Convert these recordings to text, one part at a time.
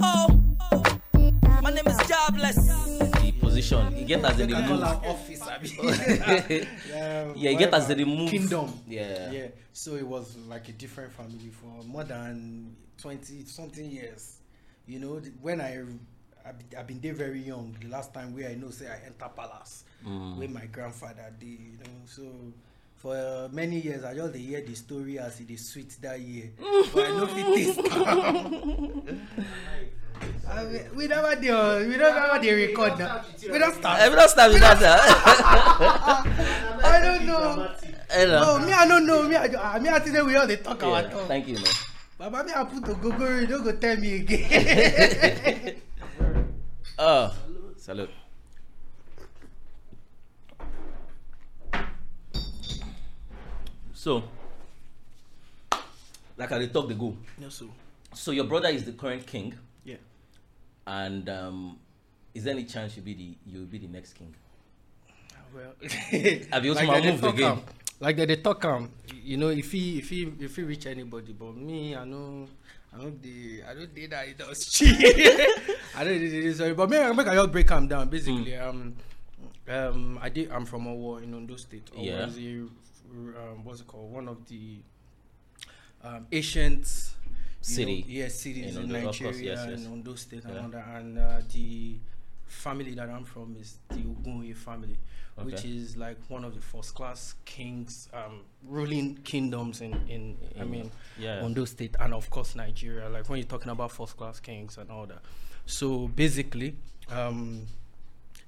Oh, my name is Jobless. the position. You get as in the They call move. am office abi. Yeah, you get as in the move. Kingdom. Yeah. Yeah. So it was like a different family for more than twenty something years. You know, when I I be- I been there very young. The last time where I know say I enter palace, Mm. where my grandfather did. You know, so. For uh, many years, I just dey hear the story as e dey sweet that year. but I no fit taste am. I mean, we never dey uh, on we don't never dey record now. We don start. Every last time you got that. I don't know. Eh, you know. No, me I don't know. Me I, I ah, me I think say we all dey talk our Yeah, talk. thank you, man. Baba me I put ogogoro, you no go tell me again. Oh, salute. So, like I dey talk, they go. no, so So your brother is the current king, yeah. and um, is there any chance you be the you will be the next king? Well, Have you also like they dey moved talk again? am, like they dey talk am, you know, if he if he if he reach anybody, but me I know. I don't dey I don't dey that industry. I don't dey dey sorry, but make make I just break am down. Basically, Hmm. um, um, I did. I'm from Owo in Ondo State. Owo Yeah. is a, um, what's it called? One of the um, ancient City Know, yeah, cities in in, of course, Nigeria yes, yes. in Ondo State and Yeah. all that. And uh, the family that I'm from is the Ogunoye family, which is like one of the first class kings, um, ruling kingdoms in, in I mean, yeah. Ondo State and of course Nigeria. Like when you're talking about first class kings and all that. So basically, um,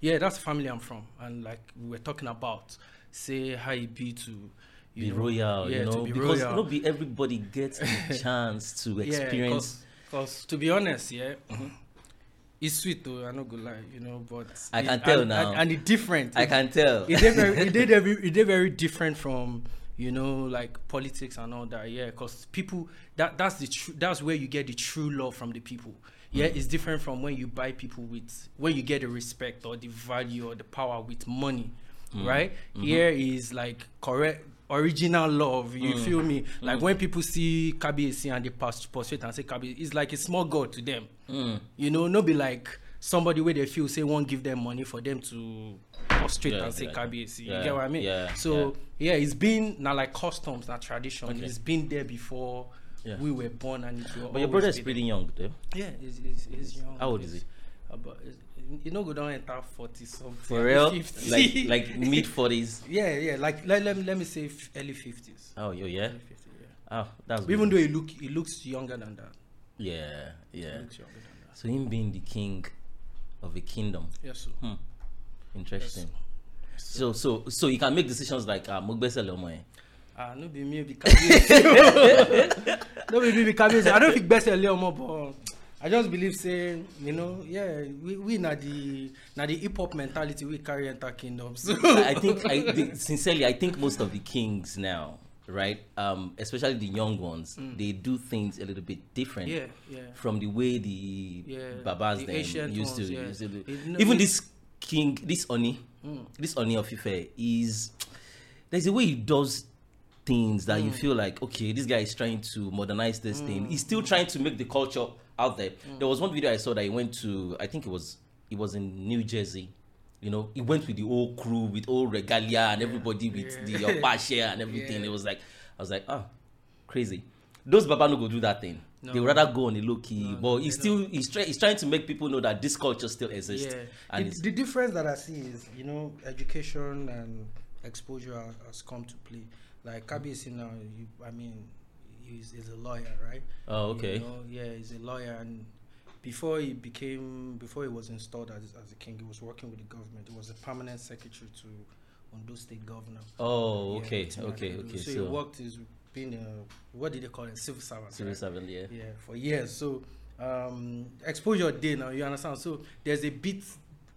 yeah, that's the family I'm from. And like we were talking about, say how it be to you Be know, royal, yeah, you know, be because royal. not be everybody gets the chance to experience. Because to be honest, yeah, it's sweet though. I not gonna lie, you know, but I it- can tell and, now. and, it's different. I can tell. It did very, it did very, it did very different from you know like politics and all that. Yeah, because people that that's the true that's where you get the true love from the people. Yeah, Mm. it's different from when you buy people with when you get the respect or the value or the power with money, Mm. right? Mm-hmm. Here is like correct original love. You Mm. feel me? Like when people see Kabiyesi and they pass prostrate and say Kabiyesi, it's like a small god to them. Mm. You know, no be like somebody where they feel say won't give them money for them to prostrate Yeah, and say yeah. Yeah, You get what I mean? yeah, So yeah, it's been now like customs, not tradition. Okay. It's been there before Yeah. we were born and it will But your brother is pretty young, though. Yeah, he's, he's, he's young. How old is he? About, you know, go down enter forty something. For real? 50. Like like mid forties. yeah, yeah. Like let, let, me- let me say f- early fifties. Oh, yo, yeah. Early 50, yeah. Oh, that's Even good. though he look he looks younger than that. Yeah, yeah. He looks younger than that. So him being the king of a kingdom. Yes, sir. Hmm. Interesting. So so so you can make decisions like uh Mugbese Lomo. eh? Ah, no be me be no be me be. I don't think best early more, but I just believe say, you know, yeah, we we na the na the hip hop mentality we carry enter kingdom. So I think I think, sincerely I think most of the kings now, right? Um, especially the young ones, they do things a little bit different. Mm. yeah, yeah. From the way the Yeah, babas the them used to, ones, yeah. used to do. It- no, Even this king, this Oni, Mm. this Oni of Ife is there's a way he does things that Mm. you feel like okay this guy is trying to modernize this thing he's still trying to make the culture out there Mm. there was one video i saw that he went to i think it was it was in new jersey you know he went with the whole crew with all regalia and everybody with Yeah. the Apache and everything Yeah. it was like i was like oh crazy those baba no go do that thing No. they would rather go on a low key No, but they he's don't. still he's, try, he's trying to make people know that this culture still exists yeah. and the, the difference that I see is, you know, education and exposure has, has come to play. Like Kabiyesi now, you, I mean, he's, he's a lawyer, right? oh okay You know, yeah, he's a lawyer, and before he became, before he was installed as, as a king, he was working with the government. He was a permanent secretary to Ondo State Governor. oh Yeah, okay okay okay So, so, he worked as being a what did they call it, civil servant? civil right? servant yeah yeah for years so um exposure day now you understand so there's a bit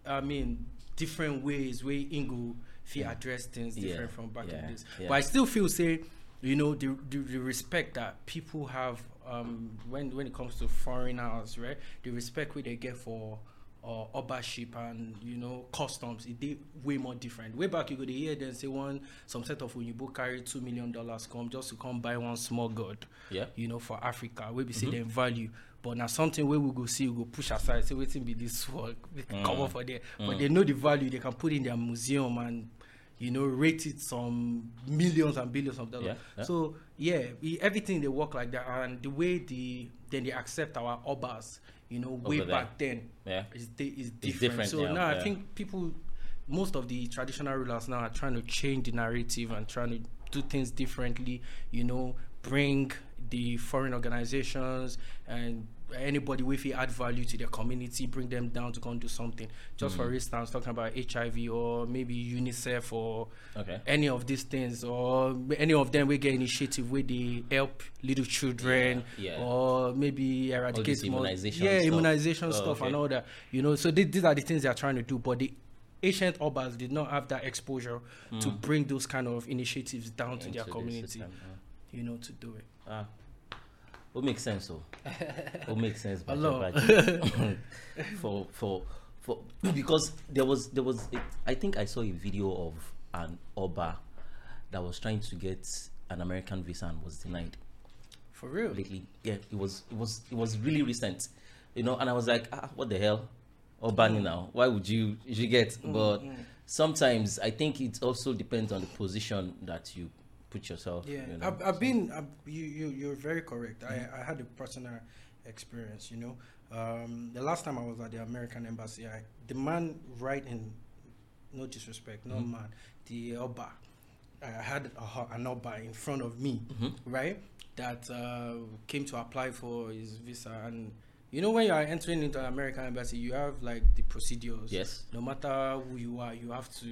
i mean different ways way ingo fit address things Yeah, different from back yeah, in days yeah. but i still feel say you know the, the the respect that people have um when when it comes to foreigners right? The respect where they get for uh, ownership and you know customs it dey way more different. Way back you go dey hear dem say one some set of oyibo carry two million dollars come just to come buy one small god yeah. you know, for Africa, we say them value. but now something where we go see, we go push aside, say waiting be this work, we can come Mm. up for there. But they know the value they can put in their museum and you know rated some millions and billions of dollars. Yeah, yeah. So yeah, we, everything they work like that, and the way the then they accept our obas, you know, way Over there. back then Yeah. is is different. different so now, now I think people, most of the traditional rulers now are trying to change the narrative and trying to do things differently. You know, bring the foreign organizations and anybody with it add value to their community, bring them down to go and do something. Just Mm. for instance, talking about HIV or maybe UNICEF or Okay. any of these things or any of them we get initiative where they help little children Yeah, yeah. or maybe eradicate immunization yeah stuff. immunization Oh, stuff and all that you know so thi- these are the things they are trying to do but the ancient obas did not have that exposure to bring those kind of initiatives down to their Mm. Into the community system, yeah. you know to do it Ah. What makes sense though? what makes sense? Baja, for for for because there was there was a, I think I saw a video of an Oba that was trying to get an American visa and was denied for real lately. Yeah, it was it was it was really recent, you know. And I was like, ah, what the hell, Obani now? Why would you you get? But sometimes I think it also depends on the position that you put yourself. Yeah, you know. I've, I've been. I've, you, you, you're very correct. I, I had a personal experience. You know, um, the last time I was at the American embassy, I, the man right in, no disrespect, no man, the Oba, I had a, an Oba in front of me, right, that uh, came to apply for his visa and. You know when you are entering into an American embassy, you have like the procedures. Yes. No matter who you are, you have to,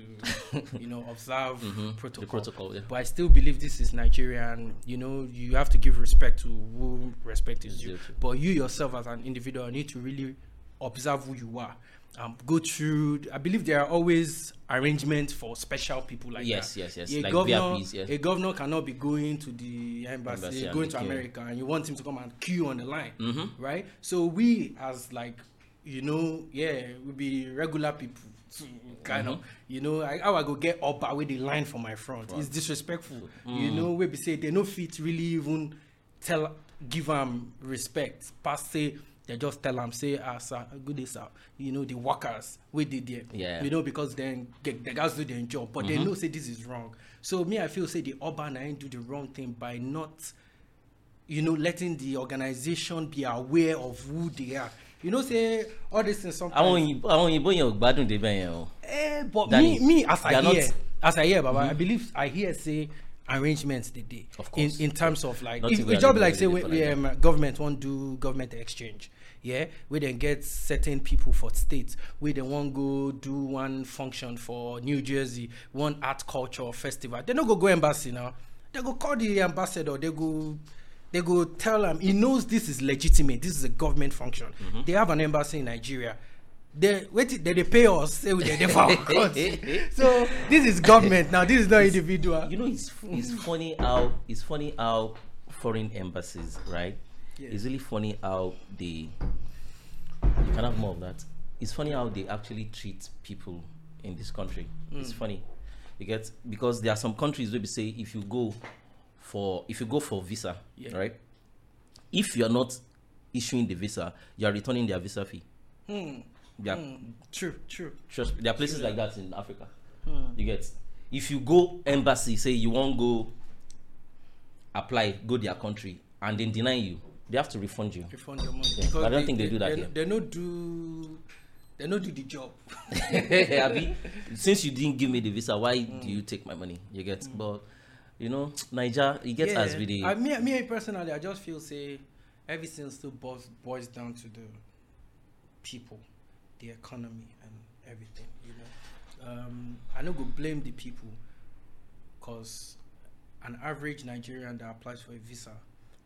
you know, observe Mhm. protocol. The protocol. Yeah. But I still believe this is Nigeria, and you know you have to give respect to who respect is. Due. But you yourself as an individual need to really observe who you are. Um, go through. I believe there are always arrangements for special people like Yes, that. yes, yes, A like governor, VIPs, yes. a governor cannot be going to the embassy, Embassy going to. America, and you want him to come and queue on the line, Mhm. right? So we as like you know, yeah, we be regular people. Kind Mm-hmm. of, you know, I, how I go get up with the line for my front. It's disrespectful. You know, we be say they no fit really even tell, give them respect. Pass say they just tell them say, ah, sir, good day, sir. You know, the workers we did there. Yeah. Mm-hmm. You know, because then get, the guys do their job, but they know say this is wrong. So me, I feel say the urban I do the wrong thing by not you know, letting the organization be aware of who they are. You know, say all these things sometimes. àwọn òyìnbó àwọn òyìnbó yẹn ò gbádùn débẹ̀ yẹn o. Eh, but Danny, me, me as I are not- hear, as I hear, Baba, I believe I hear say arrangements they did. Of In, course. in terms of like, it, even it just be like say dey we, for we, like um, government want do government exchange. Yeah, we then get certain people for states. We then want go do one function for New Jersey, one art culture festival. They don't go go embassy now. They go call the ambassador. They go they go tell him he knows this is legitimate this is a government function mm-hmm. they have an embassy in nigeria they wait they, they pay us say we dey for our so this is government now this is not individual You know, it's it's funny how it's funny how foreign embassies, right? Yeah. It's really funny how they. You can have more of that. It's funny how they actually treat people in this country. It's funny, you get because there are some countries where we say if you go for if you go for visa, Yeah. right? If you are not issuing the visa, you are returning their visa fee. Hmm. Yeah, Hmm. true true Trust there are places like that in Africa. You get if you go embassy, say you won't go apply, go their country, and then deny you, they have to refund you. refund your money Yeah, I don't think they do that they, here. they no do they no do the job Abi, since you didn't give me the visa, why do you take my money? You get, but you know, Niger, it gets as with the I, me, me personally, I just feel say everything still boils, boils down to the people, the economy, and everything. You know, um, I no go blame the people, cause an average Nigerian that applies for a visa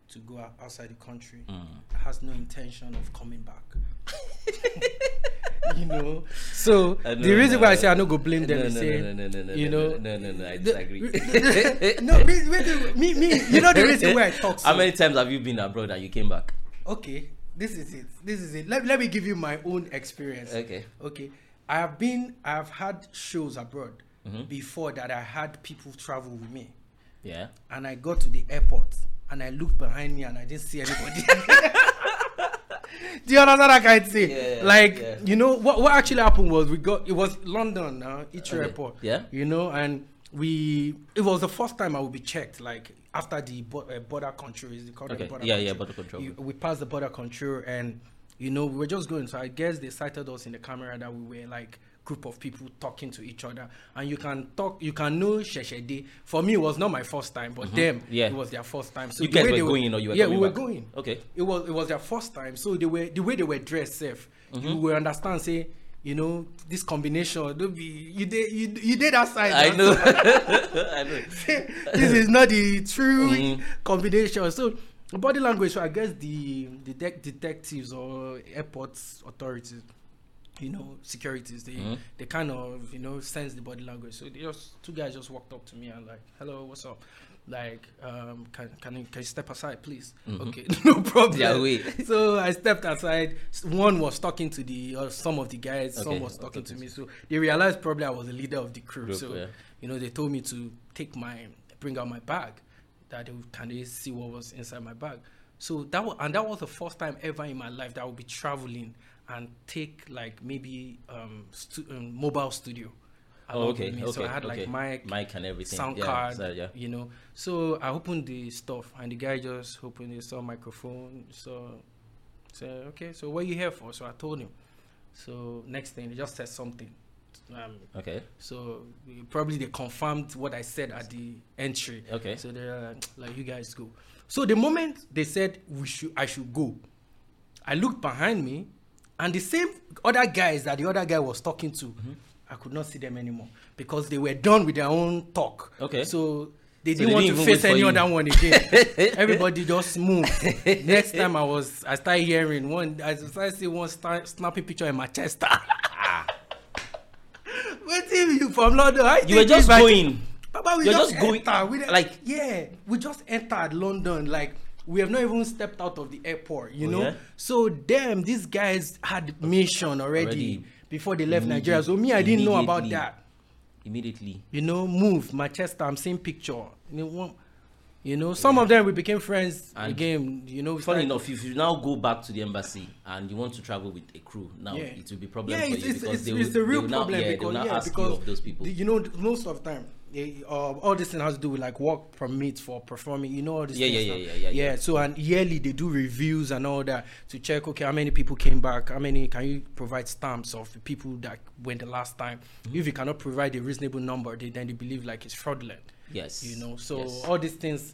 to go outside the country Mm. has no intention of coming back. you know, so know, the reason why I say I no go blame them no, is no, say, no, no, no, no, you no, know, no, no, no, I disagree. no, wait, wait, me, me, you know the reason why I talk. So. How many times have you been abroad and you came back? Okay, this is it. This is it. Let, let me give you my own experience. Okay. Okay. I have been, I have had shows abroad Mhm. before that I had people travel with me. Yeah. And I got to the airport and I looked behind me and I didn't see anybody. Do you understand that kind of thing? Yeah, like yeah. you know what what actually happened was we got it was London uh, Heathrow Okay, Airport. yeah. You know, and we it was the first time I would be checked like after the bo- uh, border control is the called Okay, border yeah, yeah, border control. You- we passed the border control and you know we were just going. So I guess they sighted us in the camera that we were like group of people talking to each other and you can talk you can know sheshede for me it was not my first time but them Mm-hmm. Yeah. it was their first time so You the guys way were going or you were yeah we were back? going Okay. it was it was their first time so they were the way they were dressed safe Mm-hmm. you will understand say you know this combination don't be you did you, you did that side I now. know. I know. this is not the true Mhm. combination. So body language. So I guess the the de- detectives or airports authorities, you know, securities, they Mhm. they kind of you know sense the body language. So they just two guys just walked up to me and like, hello, what's up? Like, um, can can you, can you step aside, please? Mhm. Okay, no problem. Yeah, wait. So I stepped aside. One was talking to the or some of the guys. Okay, Some was talking okay, to me. So they realized probably I was the leader of the crew. Group, so yeah. you know, they told me to take my bring out my bag. That they would, can they see what was inside my bag. So that was and that was the first time ever in my life that I would be traveling and take like maybe um, stu- um mobile studio. Oh, okay, okay, So I had okay. like mic, mic and everything. sound yeah, card, so, yeah. you know. So I opened the stuff, and the guy just opened it, saw microphone, so said, "Okay, so what you here for?" So I told him. So next thing, he just said something. Um, Okay. so probably they confirmed what I said at the entry. Okay. So they're like, you guys go. So the moment they said we should, I should go, I looked behind me, and the same other guys that the other guy was talking to, Mm-hmm. I could not see them anymore because they were done with their own talk. Okay. So they So didn't they want didn't to face any you. other one again. Everybody just moved. Next time I was, I started hearing one. I started seeing one start, snapping picture in Manchester. Wait till you from London. I You were just going. Papa, we You're just, just going- enter. We, like- yeah, we just entered London. Like we have not even stepped out of the airport. You Oh, know. yeah? So damn, these guys had mission already, Already. before they left Nigeria. So me, I didn't know about that. Immediately. You know, move Manchester. I'm seeing picture. You know, one, you know, some of them we became friends And again. You know, Funny enough, if you now go back to the embassy and you want to travel with a crew, now Yeah. it will be problem yeah, for it's, you it's, because it's, they it's will, real will now, problem yeah, because will now yeah, ask because you of those people. the- you know most of the time uh, all this thing has to do with like work permits for performing you know all this Yeah, things yeah, yeah, yeah, yeah, yeah. so and yearly they do reviews and all that to check okay how many people came back how many can you provide stamps of the people that went the last time Mm-hmm. if you cannot provide a reasonable number they then they believe like it's fraudulent yes. you know so yes. all these things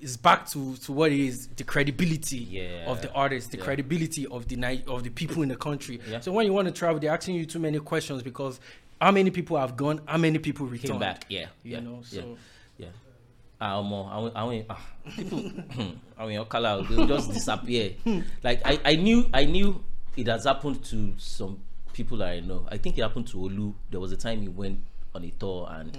is back to to what is the credibility Yeah. of the artist the Yeah. credibility of the Ni- of the people in the country Yeah. so when you want to travel they're asking you too many questions because how many people have gone how many people returned came back. Yeah. you yeah, know yeah, so yeah. Ah, omo, I won't, I people, I mean, your color, they will just disappear. like I, I knew, I knew it has happened to some people that I know. I think it happened to Olu. There was a time he went on a tour and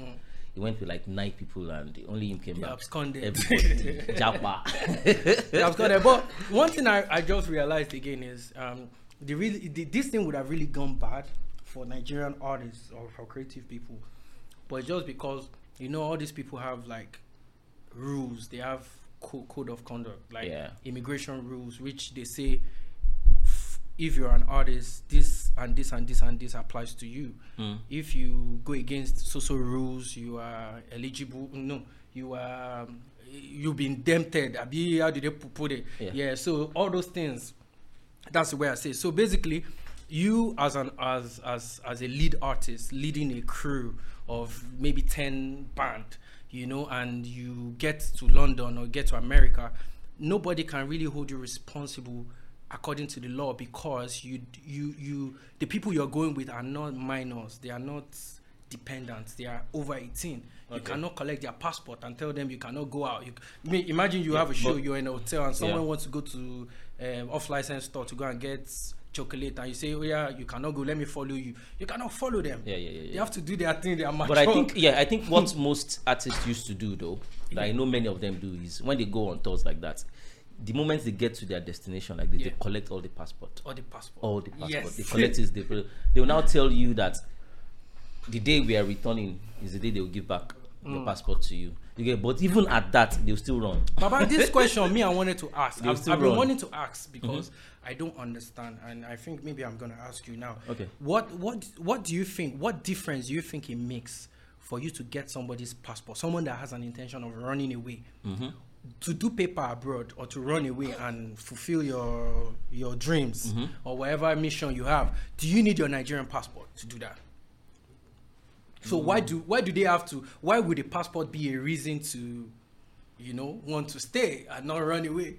he went with like nine people and only him came He back. absconded. Everybody, Japa. Yeah, got that. But one thing I, I just realized again is um, the really the, this thing would have really gone bad for Nigerian artists or for creative people, but just because you know all these people have like rules. They have co- code of conduct, like Yeah. immigration rules, which they say f- if you're an artist, this and this and this and this applies to you. Mm. If you go against social rules, you are eligible. No, you are. You've been tempted. How did they put it? Yeah. yeah. So all those things. That's the way I say. it. So basically, you as an as as as a lead artist leading a crew of maybe ten band, you know, and you get to London or get to America, nobody can really hold you responsible according to the law because you you you the people you're going with are not minors. They are not dependents. They are over 18. You cannot collect their passport and tell them you cannot go out. You, I mean, imagine you have a show, you're in a hotel, and someone Yeah. wants to go to um, off license store to go and get chocolate, and you say, "Oh yeah, you cannot go. Let me follow you." You cannot follow them. Yeah, yeah, yeah, They have to do their thing. They are mature. But I think, yeah, I think what most artists used to do, though, that I know many of them do, is when they go on tours like that, the moment they get to their destination, like they, Yeah. they collect all the passport, All the passport. all the passport, Yes. they collect it. They, they will now tell you that the day we are returning is the day they will give back Mm. your passport to you. You get, but even at that, they'll still run. Baba, this question me I wanted to ask. I've, I've been wanting to ask because I don't understand, and I think maybe I'm gonna ask you now. Okay. What what what do you think? What difference do you think it makes for you to get somebody's passport, someone that has an intention of running away, Mm-hmm. to do paper abroad or to run away and fulfill your your dreams Mm-hmm. or whatever mission you have? Do you need your Nigerian passport to do that? So why do why do they have to? Why would a passport be a reason to, you know, want to stay and not run away?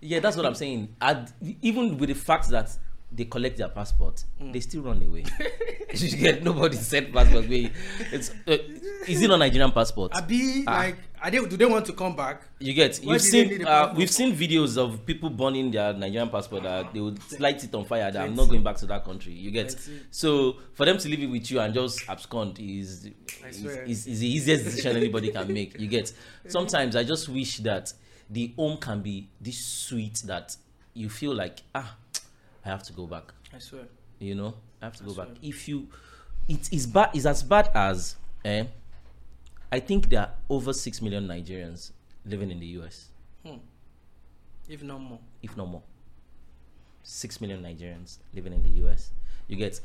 Yeah, that's what I'm saying. And even with the fact that they collect their passport, Mm. they still run away. you get nobody sent passport. Wait, It's uh, is it a Nigerian passport? Abi, Ah. like, are they, do they want to come back? You get Why you've do they need seen uh, we've seen videos of people burning their Nigerian passport that they would light it on fire that I'm not going back to that country. You get so for them to leave it with you and just abscond is is, is, is the easiest decision anybody can make. You get sometimes I just wish that the home can be this sweet that you feel like ah I have to go back. I swear. You know I have to go That's back. If you it is bad is as bad as eh, I think there are over six million Nigerians living in the US. Hmm. If no more. if not more. Six million Nigerians living in the US. You get,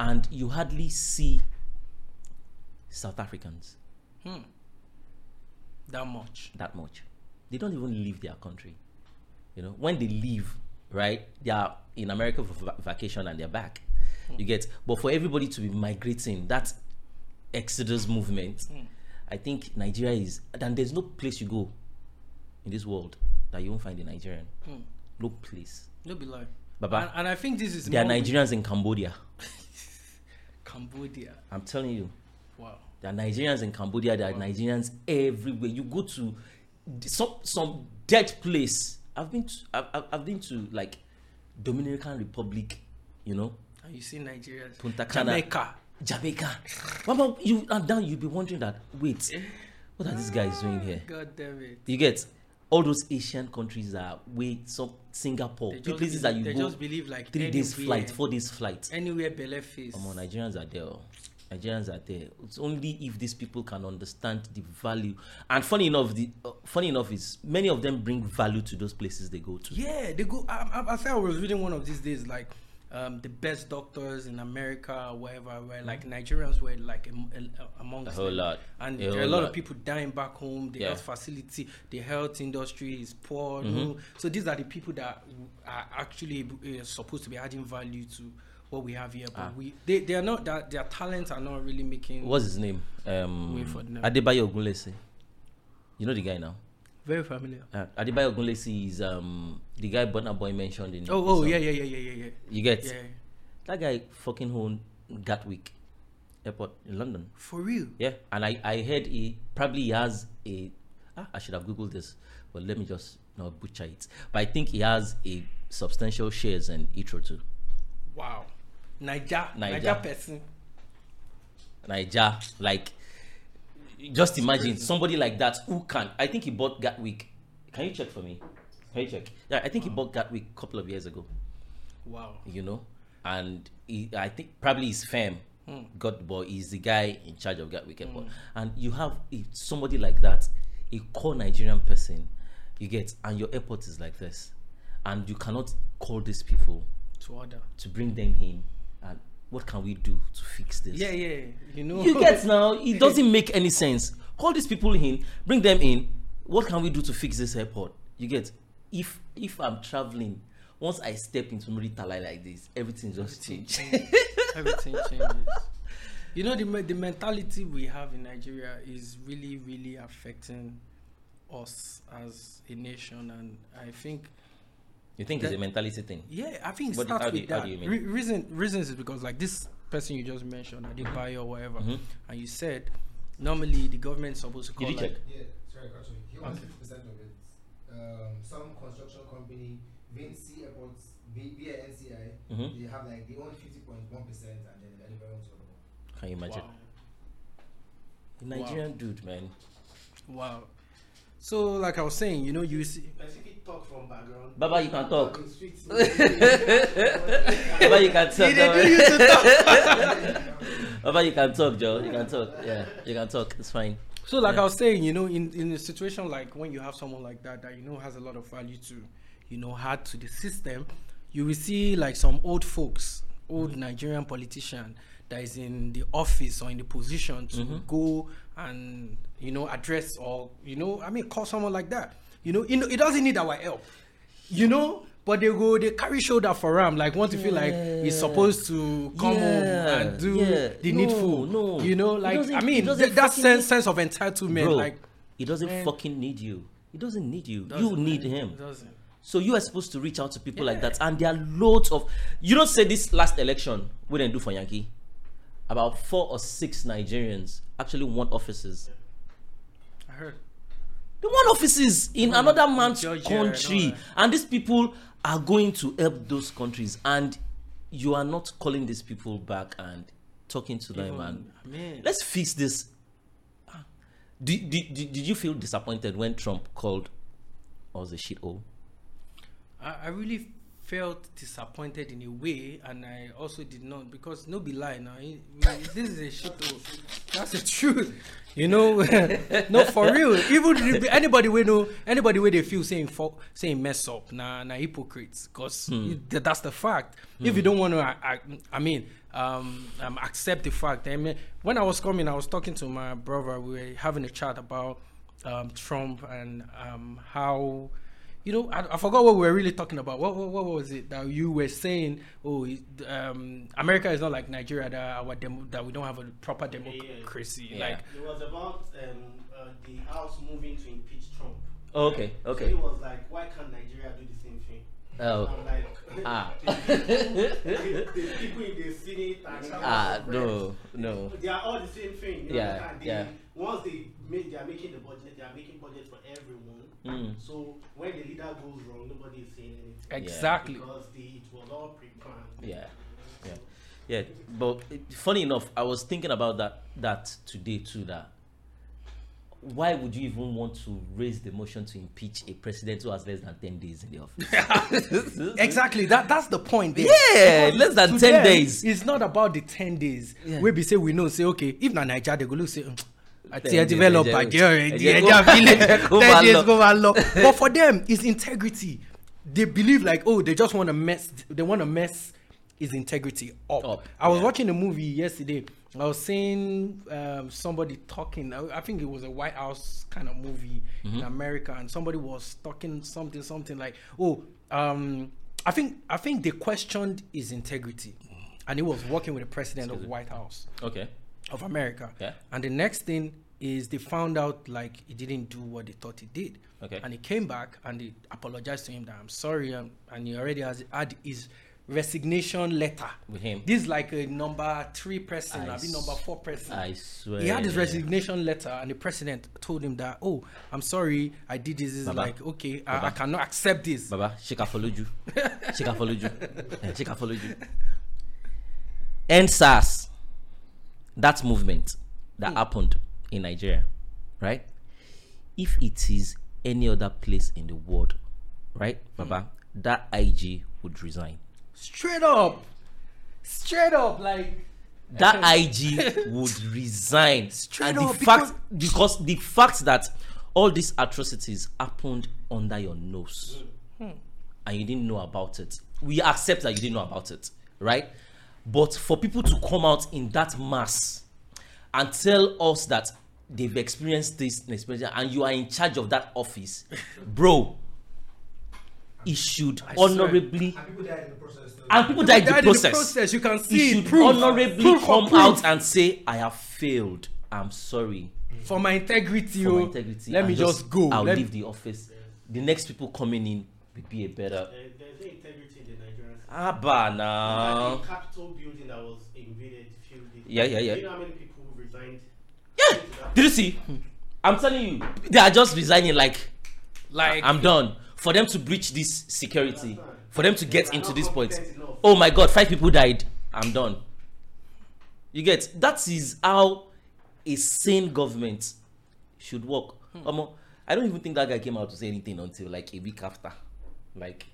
and you hardly see South Africans hmm. That much. that much. They don't even leave their country. You know, when they leave, right, they are in America for va- vacation and they're back. Hmm. You get, but for everybody to be migrating, that exodus movement, I think Nigeria is, and there's no place you go in this world that you won't find a Nigerian. Hmm. No place. No be lie. Baba, And, and I think this is There are with Nigerians in Cambodia. Cambodia. I'm telling you. Wow. There are Nigerians in Cambodia. There are Nigerians everywhere. You go to some some dead place. I've been to I've, I've- I've been to like Dominican Republic, you know, And you see Nigerians. Punta Cana. Jamaica. Jamaica. What about you? And then you'll be wondering that wait, what are these guys doing here? God damn it. You get all those Asian countries are way some Singapore, the places believe, that you they go just believe like three days flight, four days flight. Anywhere Bele face. Come on, Nigerians are there. oh. Nigerians are there. It's only if these people can understand the value. And funny enough, the uh, funny enough is many of them bring value to those places they go to. Yeah, they go. I, I, I think I was reading one of these days, like um, the best doctors in America or whatever, where like Nigerians were like am, a, amongst A whole them. lot. and A there are a lot lot. of people dying back home. The Yeah. health facility, the health industry is poor. Mm-hmm. know. So these are the people that are actually uh, supposed to be adding value to what we have here, but Ah. we they, they are not that their talents are not really making. What's his name? Um, Wait for the name. Adebayo Ogunlesi. You know the guy now. very familiar? Uh, Adebayo Ogunlesi is um the guy Burna Boy mentioned in. Oh, oh yeah, yeah, yeah, yeah, yeah, yeah. You get yeah. that guy fucking owned Gatwick Airport in London. For real. Yeah, and I, I heard he probably has a. Ah, I should have googled this, but let me just not butcher it. But I think he has a substantial shares in Itro too. Wow. Niger, Niger. Niger person. Niger, like, just imagine somebody like that who can. I think he bought Gatwick. Can you check for me? Can you check? Yeah, I think he bought Gatwick a couple of years ago. Wow. You know, and he, I think probably his firm hmm. got, boy he's the guy in charge of Gatwick Airport. Hmm. And you have a, somebody like that, a core Nigerian person, you get, and your airport is like this, and you cannot call these people To order. to bring them in. And what can we do to fix this? Yeah, yeah. You know. You get now, it doesn't make any sense. Call these people in, bring them in. What can we do to fix this airport? You get if if I'm traveling, once I step into Muritala like this, everything just change. Everything changes. You know the the mentality we have in Nigeria is really really affecting us as a nation, and I think you think it's a mentality thing? yeah, I think it What do- starts do with you- how that. mean? Re- reason reasons is because like this person you just mentioned, Adebayo or whatever, Mhm. and you said normally the government is supposed to Did call you like check? Yeah, sorry, actually, he wants Okay. fifty percent of it. Um, some construction company, Vinci Airports, V- via NCI, Mhm. they have like they own fifty point one percent, and then the other owns all of Can you imagine? wow. Nigerian dude, man. wow. So like I was saying, you know, you see, Specific talk from background. Baba, you can talk. In streets- Baba, you can talk. See, they Baba. do you to talk. Baba, you can talk, Joe. You can talk. Yeah, you can talk. It's fine. So, like Yeah. I was saying, you know, in in a situation like when you have someone like that that you know has a lot of value to, you know, add to the system, you will see like some old folks, old mm-hmm. Nigerian politician that is in the office or in the position to mm-hmm. go and you know address or you know, I mean, call someone like that. You know, you know, it doesn't need our help. You know. But they go, they carry shoulder for him, like want to feel like he's supposed to come home and do yeah. the No, needful. no. you know, like I mean, th- that sense need- sense of entitlement, Bro, like he doesn't man. fucking need you. He doesn't need you. you doesn't, need man. him. So you are supposed to reach out to people like that, and there are loads of. You don't say this last election we didn't do for Yankee. About four or six Nigerians actually want offices. I heard. They want offices in another man's Georgia country, and these people are going to help those countries, and you are not calling these people back and talking to them. And I let's fix this. Did, did, did, did you feel disappointed when Trump called us a shithole? I, I really felt disappointed in a way, and I also did not because no be lie now. This is a shit. That's the truth. You know, no for real. Even anybody we know, anybody where they feel saying for saying mess up, nah, nah hypocrites. Cause it- that's the fact. If you don't want to, I, I, I mean, um, um, accept the fact. I mean, when I was coming, I was talking to my brother. We were having a chat about um, Trump and um, how you know, I, I forgot what we were really talking about. What, what what was it that you were saying? Oh, um, America is not like Nigeria that our demo, that we don't have a proper democracy. Yeah. Like, It was about um, uh, the House moving to impeach Trump. Oh, okay, So okay. it was like, why can't Nigeria do the same thing? Oh. I'm like, Ah. the, the, the people in the Senate and Ah, no, no. They are all the same thing. You Yeah. They, yeah. Once they make, they are making the budget. They are making budget for everyone. Mm. So when the leader goes wrong, nobody is saying anything. exactly. Because the, it was all pre-planned. Yeah, yeah, yeah. But funny enough, I was thinking about that that today too. That why would you even want to raise the motion to impeach a president who has less than ten days in the office? Exactly. That that's the point. There. Yeah, Because less than 10 them, days. It's not about the ten days. Yeah. We be say we know. Say okay. If na Nigeria, they go look say. "Mm, I see a days, develop Nigeria- already. Nigeria Nigeria go- village, Nigeria go Ten days go. But for them, it's integrity. They believe like oh, they just want to mess. They want to mess his integrity up. Up, I was yeah. watching a movie yesterday. I was seeing um, somebody talking. I, I think it was a White House kind of movie Mm-hmm. in America, and somebody was talking something, something like, "Oh, um, I think I think they questioned his integrity, and he was working with the president of the White House okay. of America. Yeah. And the next thing is they found out like he didn't do what they thought he did. Okay. And he came back and they apologized to him that I'm sorry, and he already has had his resignation letter With him. This is like a number three person, I I mean number four person. I swear. He had his resignation letter, and the president told him that, "Oh, I'm sorry, I did this." Is like, okay, I, I cannot accept this. Baba, Shika follow you. Shika follow you. she can follow you. End SARS. That movement that hmm. happened in Nigeria, right? If it is any other place in the world, right, hmm. Baba, that IG would resign. Straight up, straight up, like That IG would resign. Straight and the up, fact because the fact that all these atrocities happened under your nose hmm. and you didn't know about it. We accept that you didn't know about it, right? But for people to come out in that mass and tell us that they've experienced this and and you are in charge of that office, bro, it should swear. honorably And people died in the process. Too. and people died in the died in the process. process, you can see it, should proof. honorably Proof come proof. out and say, "I have failed. I'm sorry mm. for my integrity, for my oh, integrity. Let me and just go. I'll Let leave me- the office. The next people coming in will be a better. There, there's no integrity in the Nigerian system. Ah, Abba Like now. the Capitol building that was invaded a few days. Yeah, yeah, yeah. Do you know how many people resigned? Yeah. Did you see? Hmm. I'm telling you, they are just resigning. Like, like I'm done. For them to breach this security, for them to get into this point. Oh my God, five people died. I'm done. You get that is how a sane government should work. Omo, I don't even think that guy came out to say anything until like a week after. Like,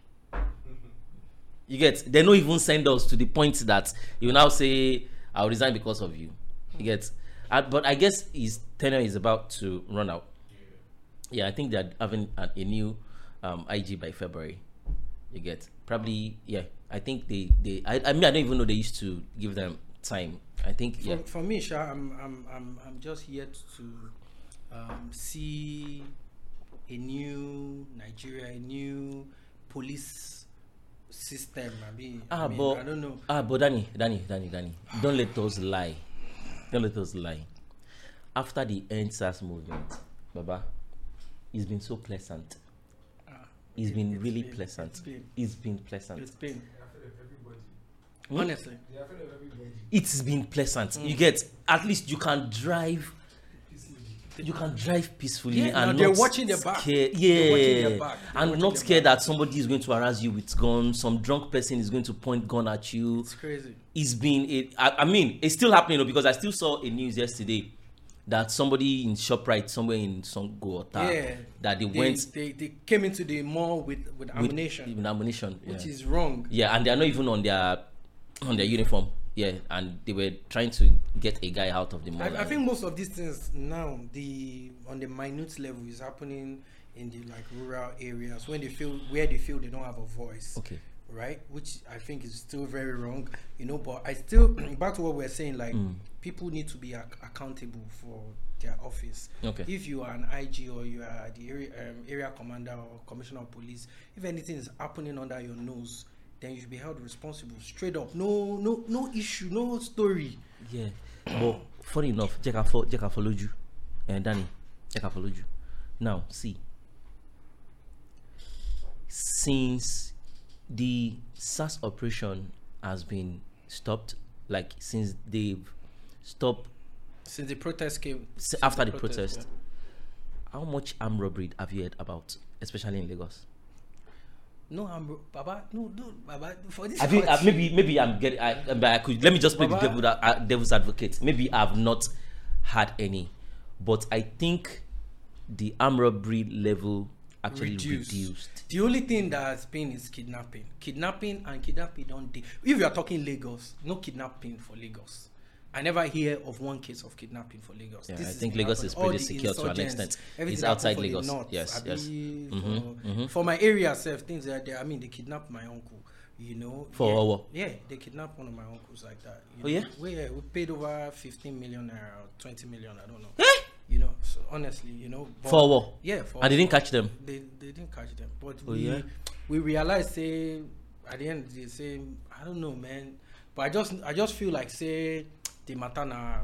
you get they don't even send us to the point that you now say I'll resign because of you. You get, Uh, but I guess his tenure is about to run out. Yeah, I think they're having a, a new um, IG by February. You get probably yeah. I think they they. I, I mean I don't even know they used to give them time. I think yeah. For, for me, Sha, I'm, I'm, I'm, I'm just yet to um, see a new Nigeria, a new police system. I mean, Ah, I, mean but I don't know. Ah, but Danny, Danny, Danny, Danny, don't let us lie. Don't let us lie. After the End SARS movement, Baba, it's been so pleasant. It's been it's really been- pleasant. It's been, It's been pleasant. it's been. Hmm? Honestly, They are afraid of everybody. It's been pleasant. Mm. You get at least you can drive. You can drive peacefully Yeah, and they're not watching their back. scared. They're watching Yeah, their back. And not scared back. that somebody is going to harass you with gun. Some drunk person is going to point gun at you. it's crazy. it's been it I, I mean it's still happening though, because I still saw a news yesterday that somebody in Shoprite somewhere in some Ta, Yeah. that they, They, went they, they came into the mall with, with with ammunition, with ammunition which yeah. is wrong. yeah and they are not even on their on their uniform yeah and they were trying to get a guy out of the mall I, I think most of these things now, the on the minute level, is happening in the like rural areas when they feel where they feel they don't have a voice. okay right? Which I think is still very wrong, you know. But I still back to what we're saying, like Mm. people need to be ac- accountable for their office. Okay. If you are an IG or you are the area um, area commander or commissioner of police, if anything is happening under your nose, then you should be held responsible straight up. No, no, no issue, no story. yeah but funny enough jẹ́ ká fo- jẹ́ ká follow you eh, Danny jẹ́ ká follow you now see since the SARS operation has been stopped like since they've stopped Since the protest came, after the protest, yeah. how much armed robbery have you heard about especially in lagos No, I'm Baba. No, no, Baba. For this, you uh, maybe maybe i'm getting I, uh, but I could let me just play the Baba- devil, uh, devil's advocate maybe i've not had any but i think the armed robbery level actually Reduced. reduced, The only thing that has been is kidnapping. Kidnapping and kidnapping don't dey. If you are talking Lagos, no kidnapping for Lagos. I never hear of one case of kidnapping for Lagos. Yeah, This I think Lagos is pretty secure to an extent. It's outside Lagos. north, Yes, yes. For, Mhm, mhm. for my area self, things that. I mean, they kidnapped my uncle. You know. For yeah, what? Yeah, they kidnapped one of my uncles like that. you Oh, know. yeah? We, yeah, we paid over 15 million or 20 million. I don't know. You know. So honestly, you know. but- For what? Yeah. For and they didn't catch them they they didn't catch them but Oh, we yeah? we realized say at the end of the day say i don't know man but i just i just feel like say the matter na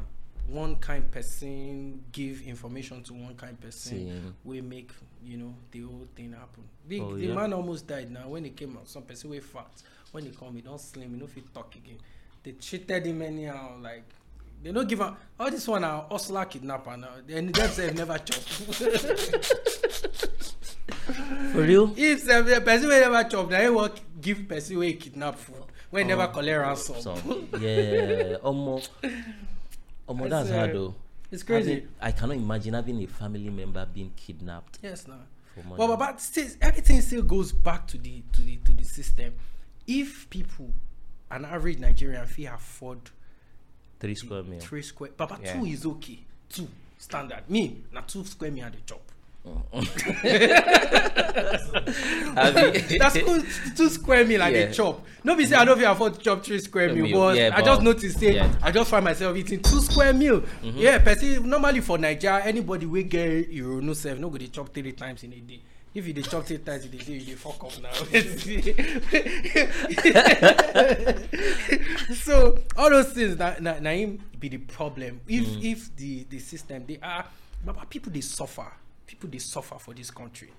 one kind person give information to one kind person See. wey make you know the whole thing happen the Oh, the yeah? man almost died now when he came out some person wey fat when he come he don't slim he no fit talk again they treated him anyhow like they no give am all this one na hustler kidnapper now. Sef never chop. for real? If the person wey never chop him wan give person wey kidnap food wey Oh, never collect ransom. so yeah omo. Omo that's That's, hard uh, though. it's crazy. Having- i cannot imagine having a family member being kidnapped yes for but, but baba still everything still goes back to the to the to the system. If people an average nigerian fit afford three square meal three square baba Yeah. two is okay. Two standard. Me na two square meal i dey chop. That's two two square meal i dey Yeah. chop. No be say i no fit afford to chop three square meal but i just but- notice say i just find myself eating two square meal mm-hmm. yeah person normally for naija anybody wey get ironu sef no go dey chop three times in a day if you dey chop three times in a day you dey fuck up now so all those things na na na im be the problem if if the the system dey ah baba people dey suffer people dey suffer for this country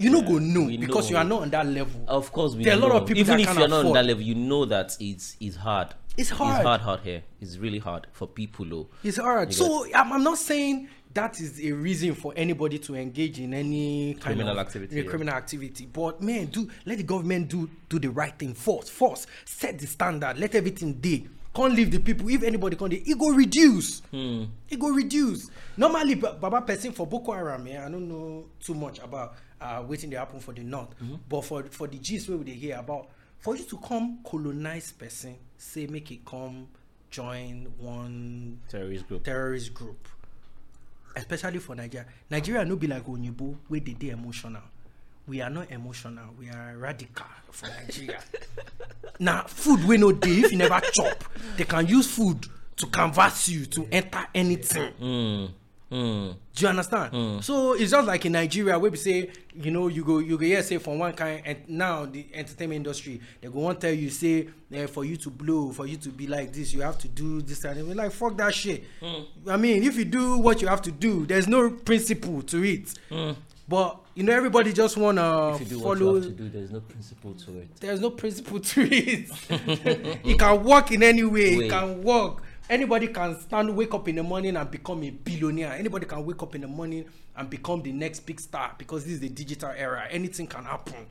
you no go know because know. you are not on that level. Of course, we There are a lot of people Even that if you're not on that level, you know that it's it's hard. It's hard. It's hard, hard here. It's really hard for people, though. It's hard. You So I'm, I'm not saying that is a reason for anybody to engage in any kind Criminal of activity, criminal activity. But man, do let the government do do the right thing first. First, set the standard. Let everything dey. Can't leave the people. If anybody can't, e go reduce. Hmm. E go reduce. Normally, Ba- Baba person for Boko Haram, yeah, I don't know too much about uh, wetin dey happen for the north. Mm-hmm. But for for the gist wey we dey hear about, for you to come colonize person, say make it come join one Terrorist group. terrorist group especially for nigeria. Nigeria no be like oyinbo wey dey dey emotional. We are not emotional. We are radical for nigeria. Now food wey no dey if you never chop they can use food to canvas you to enter anything. Mm. Mm. do you understand? So it's just like in nigeria where we say you know you go you go hear say from one kind and now the entertainment industry they go wan tell you say eh, for you to blow for you to be like this you have to do this and that. like fuck that shit. I mean if you do what you have to do there's no principle to it. But you know everybody just wanna If you do what you have to do, there's no principle to it. there's no principle to it. It can work in any way. Way. it can work anybody can stand wake up in the morning and become a billionaire. Anybody can wake up in the morning and become the next big star because this is the digital era. Anything can happen.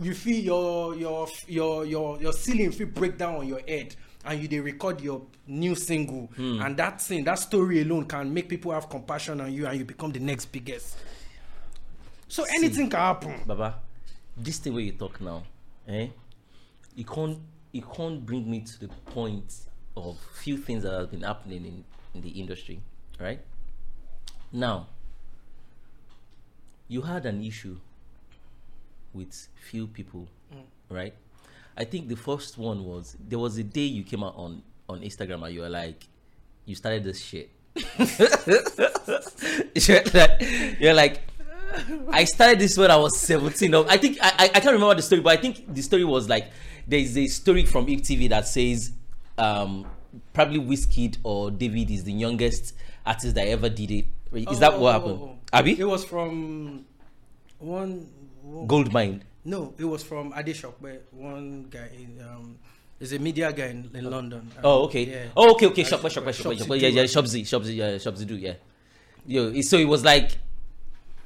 You feel your your your your your ceiling feel break down on your head and you dey record your new single. And that thing that story alone can make people have compassion on you and you become the next biggest. So anything can happen. Baba, this thing where you talk now, eh? It can't it can't bring me to the point of few things that have been happening in, in the industry, right? Now, you had an issue with few people, mm. right? I think the first one was there was a day you came out on on Instagram and you were like, you started this shit. you're like, you're like I started this when I was 17. No, I think I, I, can't remember the story, but I think the story was like there's a story from Ip TV that says um probably Wizkid or David is the youngest artist that ever did it. Is that Oh, what oh, happened? oh, oh. Abby? It was from one. one Gold mine. no, it was from Adeshokwe, one guy. In, um, is a media guy in, in London. Um, Oh, okay. Yeah. Oh, okay, okay. Shop, shop, shop, shop, shop. Yeah, yeah. do. Shopsy, Shopsy, yeah, Shopsy do, yeah. Yo, so it was like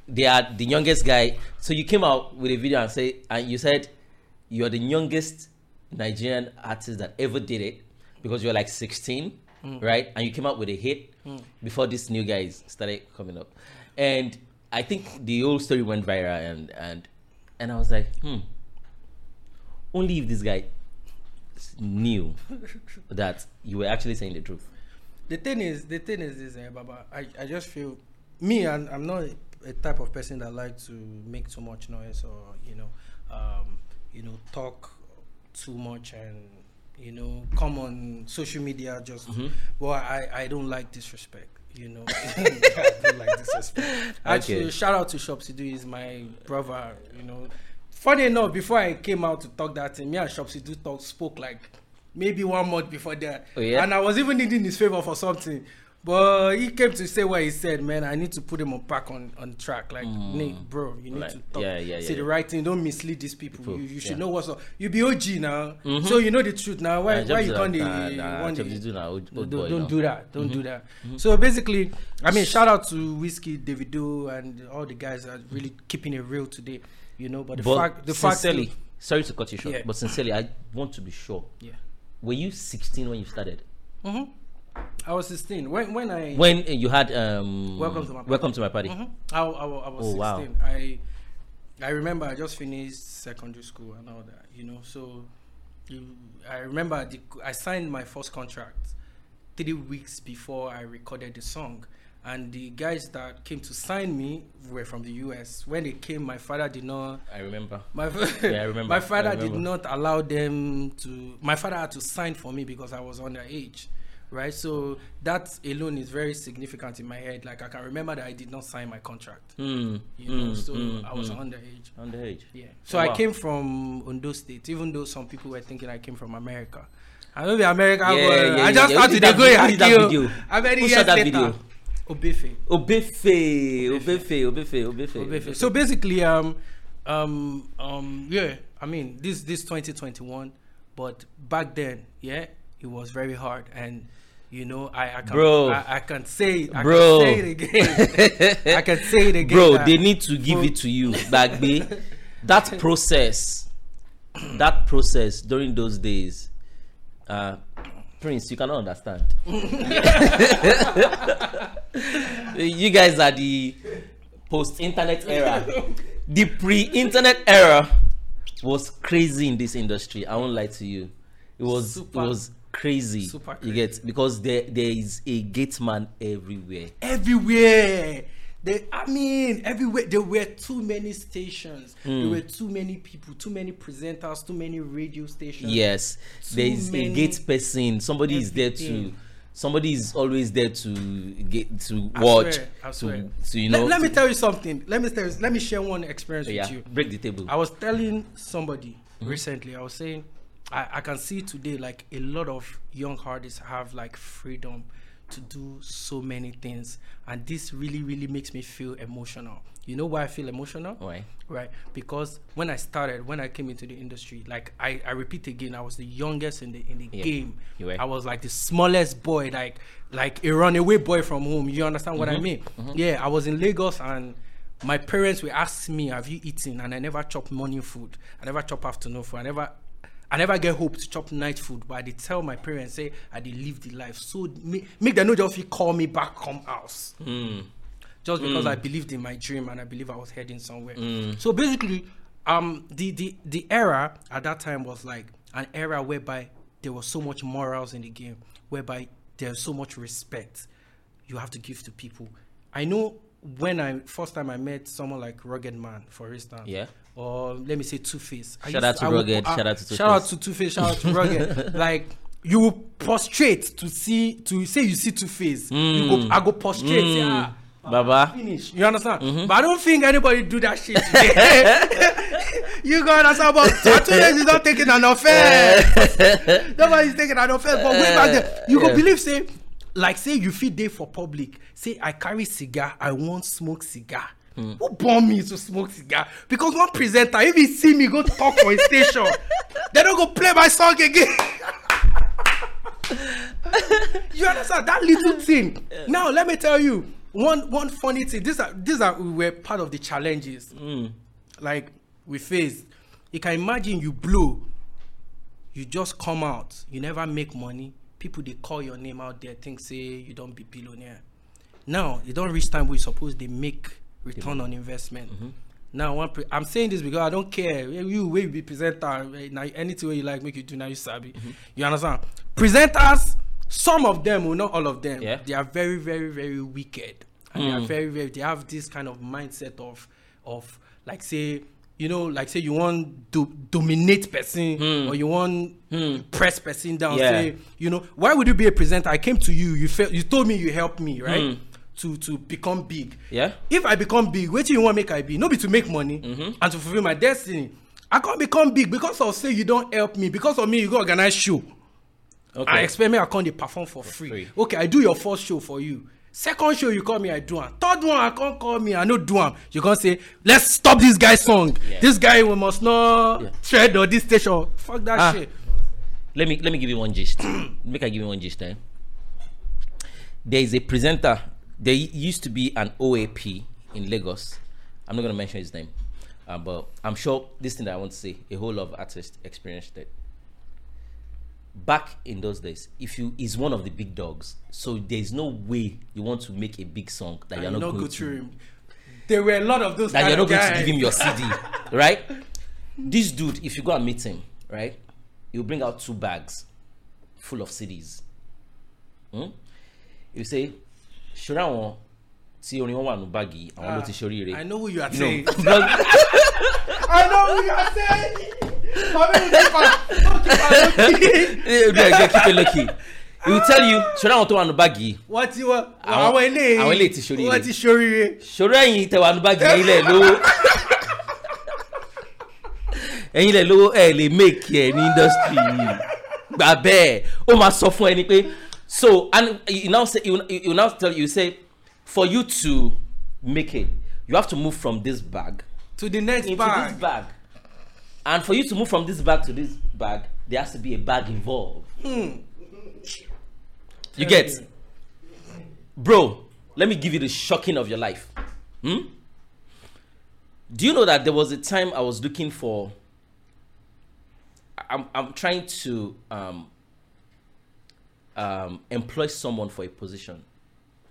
they are the youngest guy. So you came out with a video and say, and you said you are the youngest Nigerian artist that ever did it because you're like 16, Mm. right? And you came out with a hit before these new guys started coming up. And I think the whole story went viral, and and and I was like, hmm. Only if this guy knew that you were actually saying the truth. the thing is the thing is this eh, baba i i just feel me and i'm not a, a type of person that like to make too much noise or you know um you know talk too much and you know come on social media just well i i don't like disrespect you know i don't like disrespect actually Okay. shout out to shopsidu he's my brother you know funny enough before i came out to talk that thing me and shopsidu talk spoke like maybe one month before that Oh, yeah? and I was even needing his favor for something. But he came to say what he said, man. I need to put him on back on, on track. Like, Nate, bro, you need Mm. Like, to talk, yeah, yeah, say yeah, the right thing. Don't mislead these people. People, you, you should yeah. know what's up. You be OG now, so you know the truth now. Why, Nah, why you can't the nah, nah, one Jobs day- is old- don't, old don't, boy don't now. do that. Don't Mm-hmm. do that. So basically, I mean, shout out to Wizkid, Davido, and all the guys that are really keeping it real today. You know, but the But fact, the fact, sincerely, sorry to cut you short, Yeah. but sincerely, I want to be sure. yeah. Were you 16 when you started? hmm I was 16 when when I When uh, you had um, Welcome to my party. welcome to my party. Mhm. I, I, I was Oh, 16. wow. I I remember I just finished secondary school and all that, you know. So you, I remember the, I signed my first contract three weeks before I recorded the song. And the guys that came to sign me were from the US. When they came, my father did not I remember. my Yeah, I remember. my father did not allow them to. My father had to sign for me because I was underage, right? So that alone is very significant in my head. Like I can remember that I did not sign my contract. Mm, You know, mm, so mm, I was mm. underage. underage. Yeah. So Oh, I wow. came from Ondo State, even though some people were thinking I came from America. I know the America Yeah, boy. yeah, I just yeah. started to that go vi- who did that video? How many Who years that later? video? Obefe. Obefe, Obefe, Obefe, Obefe. Obefe. So basically, um, um, um, yeah. I mean, this this 2021, but back then, yeah, it was very hard, and you know, I, I can, Bro. I, I can say, it, I Bro. can say it again. I can say it again. Bro, that- they need to give Bro. it to you, Bagbe. that process, that process during those days, uh, Prince, you cannot understand. you guys are the post-internet era. The pre-internet era was crazy in this industry. I won't lie to you. It was Super. it was crazy. Super You get because there there is a gate man everywhere. everywhere. They, I mean, everywhere. There were too many stations. There Hmm. were too many people, too many presenters, too many radio stations. Yes, there is a gate person. Somebody is there to. Somebody is always there to get to I watch. swear, I swear. To, to you Let- know. let, me to- tell you something. Let me tell you, let me share one experience yeah, with you. break the table. I was telling somebody Mm-hmm. recently, I was saying, I, I can see today like a lot of young artists have like freedom to do so many things. And this really, really makes me feel emotional. You know why I feel emotional? Why? Right. Because when I started, when I came into the industry, like I, I repeat again, I was the youngest in the in the Yeah, game. you were. I was like the smallest boy, like like a runaway boy from home. You understand what I Mm-hmm. mean? Yeah, I was in Lagos and my parents were asking me, "Have you eaten?" And I never chop morning food. I never chop afternoon food. I never, I never get hope to chop night food. But I did tell my parents, say I did live the life. So make, make them know just fit call me back come house. Hmm. Just because I believed in my dream and I believe I was heading somewhere. Hmm. So basically, um, the the the era at that time was like an era whereby there was so much morals in the game, whereby there's so much respect you have to give to people. I know when I first time I met someone like Rugged Man, for instance. Yeah. Or let me say Two Face. Shout out to I Rugged, I- shout ah, out to Shout out to Two Face. Shout out to Rugged. like you will prostrate to see to say you see Two Face. You go, hmm. I go prostrate. say, hmm. ah, Baba. finish. You understand? Mm-hmm. But I don't think anybody do that shit today. you go understand? But Tattoo is not taking an offense. Nobody's taking an offense. But way back then, you Yeah. go believe say, like say you fit day for public. Say I carry cigar, I wan smoke cigar. Hmm. Who born me to smoke cigar? Because one presenter, if he see me go talk for a station, they don't go play my song again. you understand? That little thing. Now let me tell you one one funny thing. These are these are we were part of the challenges. Hmm. Like we faced. You can imagine you blow. You just come out. You never make money. People they call your name out there think say you don't be billionaire. Now e don reach time wey you suppose they make return on investment. Mm-hmm. Now one pre i'm saying this because i don't care. You you be presenter eh, na anything you like make you do Now you sabi. Mm-hmm. You understand? Presenters some of them or not all of them Yeah. they are very very very wicked. And they are mm. very very they have this kind of mindset of of like say you know like say you want to dominate person mm. or you want mm. press person down Yeah. say you know why would you be a presenter? I came to you you felt you told me you helped me right to to become big Yeah. if i become big wetin you wan make i be no be to make money and to fulfil my destiny i come become big because of say you don help me because of me you go organize show Okay. i expect me i come dey perform for free. free. okay i do your first show for you second show you call me i do am third one i come call me i no do am you come say let's stop this guy song Yeah. this guy we must not Yeah. tread on this station fuck that Ah. shit. let me let me give you one gist make i give you one gist eh? there is a presenter there used to be an oap in lagos i'm not going to mention his name uh, but i'm sure this thing that i want to say a whole lot of artists experienced it back in those days if you is one of the big dogs so there's no way you want to make a big song that And you're you not no going go to him there were a lot of those that you're not going to give him your CD, right? This dude, if you go and meet him, right, he'll bring out two bags full of CDs. Hmm? You say, ṣọ́ra wọn tí orin wọn wà nù báàgì àwọn ló ti ṣoríire. i know who you are saying i know who you are saying mami keep am o keep Eh, yeah, yeah, keep it lucky. He will tell you, ṣọ́ra wọn tó wà nù báàgì. wọ́n ti wọ́n Àwọn- àwọn eléyìí àwọn eléyìí ti ṣoríire. wọ́n ti ṣoríire. ṣòro ẹ̀yin tẹ wà nù báàgì ẹ̀yin lẹ̀ lówó. ẹ̀yin lẹ̀ lówó ẹ̀ lè make ẹ̀ ní industry yìí. gbà bẹ́ẹ̀ ó máa sọ fún ẹni pé so and you now say you, you now tell you say for you to make it you have to move from this bag to the next into bag. this bag and for you to move from this bag to this bag there has to be a bag involved. you get bro let me give you the shocking of your life hmm? do you know that there was a time i was looking for i'm, I'm trying to um, um, employ someone for a position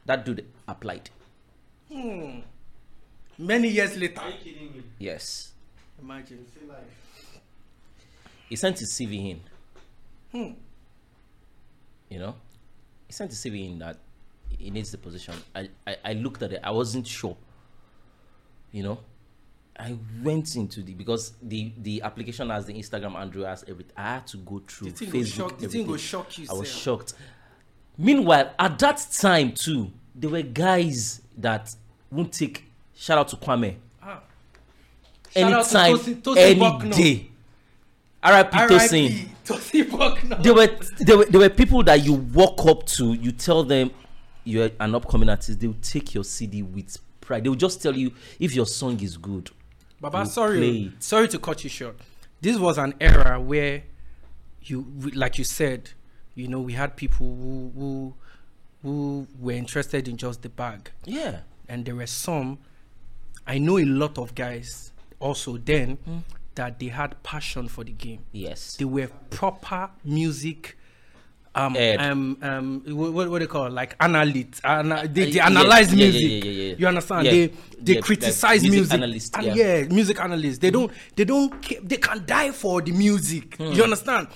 that dude applied Many years later. Are you kidding me? yes Imagine. Say life. he sent his cv in Hmm. You know, he sent his CV in that he needs the position. I, I, I looked at it. I wasn't sure. You know, I went into the because the the application has the Instagram Andrew has everything. I had to go through The Facebook. shock- the thing go everything. shock you, I was shocked. Meanwhile, at that time too, there were guys that won't take. Shout out to Kwame. Ah. Out to Anytime, Tosin- Tosin any day. R.I.P. Tosin R.I.P. Tosin there were there were there were people that you walk up to, you tell them you're an upcoming artist, they'll take your CD with pride. They'll just tell you if your song is good. Baba, sorry, sorry to cut you short. This was an era where you, like you said, you know, we had people who who who were interested in just the bag, Yeah. and there were some. I know a lot of guys also then Hmm. that they had passion for the game. Yes. They were proper music. Um, Ed. um, um, what, what, what they call it? like analysts. Ana- they, Uh, they analyze yeah, music. yeah, yeah. You understand? They they criticize like music music. analyst, And yeah. music analysts. They don't they don't they can die for the music. Hmm. You understand?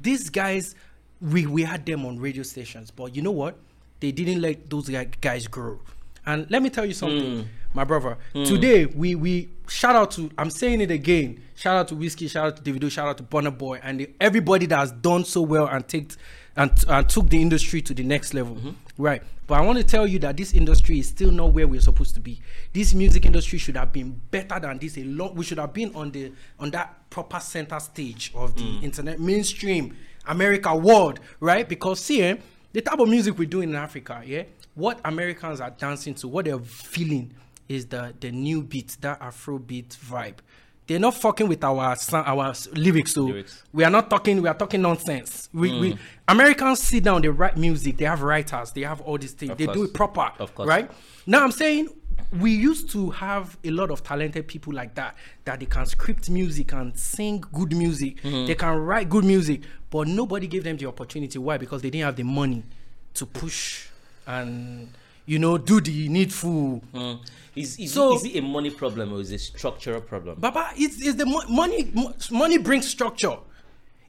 These guys, we we had them on radio stations, but you know what? They didn't let those guys grow. And let me tell you something, Hmm. my brother. Today we we shout out to I'm saying it again. Shout out to Wizkid. Shout out to Davido. Shout out to Burna Boy and everybody that has done so well and take and, and took the industry to the next level. Right. But I want to tell you that this industry is still not where we're supposed to be. This music industry should have been better than this. A lot. We should have been on the on that proper center stage of the internet mainstream America world, right? Because see, eh, the type of music we do in Africa, yeah, what Americans are dancing to, what they're feeling is the the new beat, that Afro beat vibe. They're not fucking with our our lyrics, so Lyrics. we are not talking. We are talking nonsense. We, Mm. we Americans sit down, they write music. They have writers. They have all these things. Of they do it proper, Of course. right? Now I'm saying we used to have a lot of talented people like that that they can script music and sing good music. Mm-hmm. They can write good music, but nobody gave them the opportunity. Why? Because they didn't have the money to push and you know do the needful. Mm. Is, is, So- it, is it a money problem or is it a structural problem? Baba, it's, it's the mo- money. mo- Money brings structure.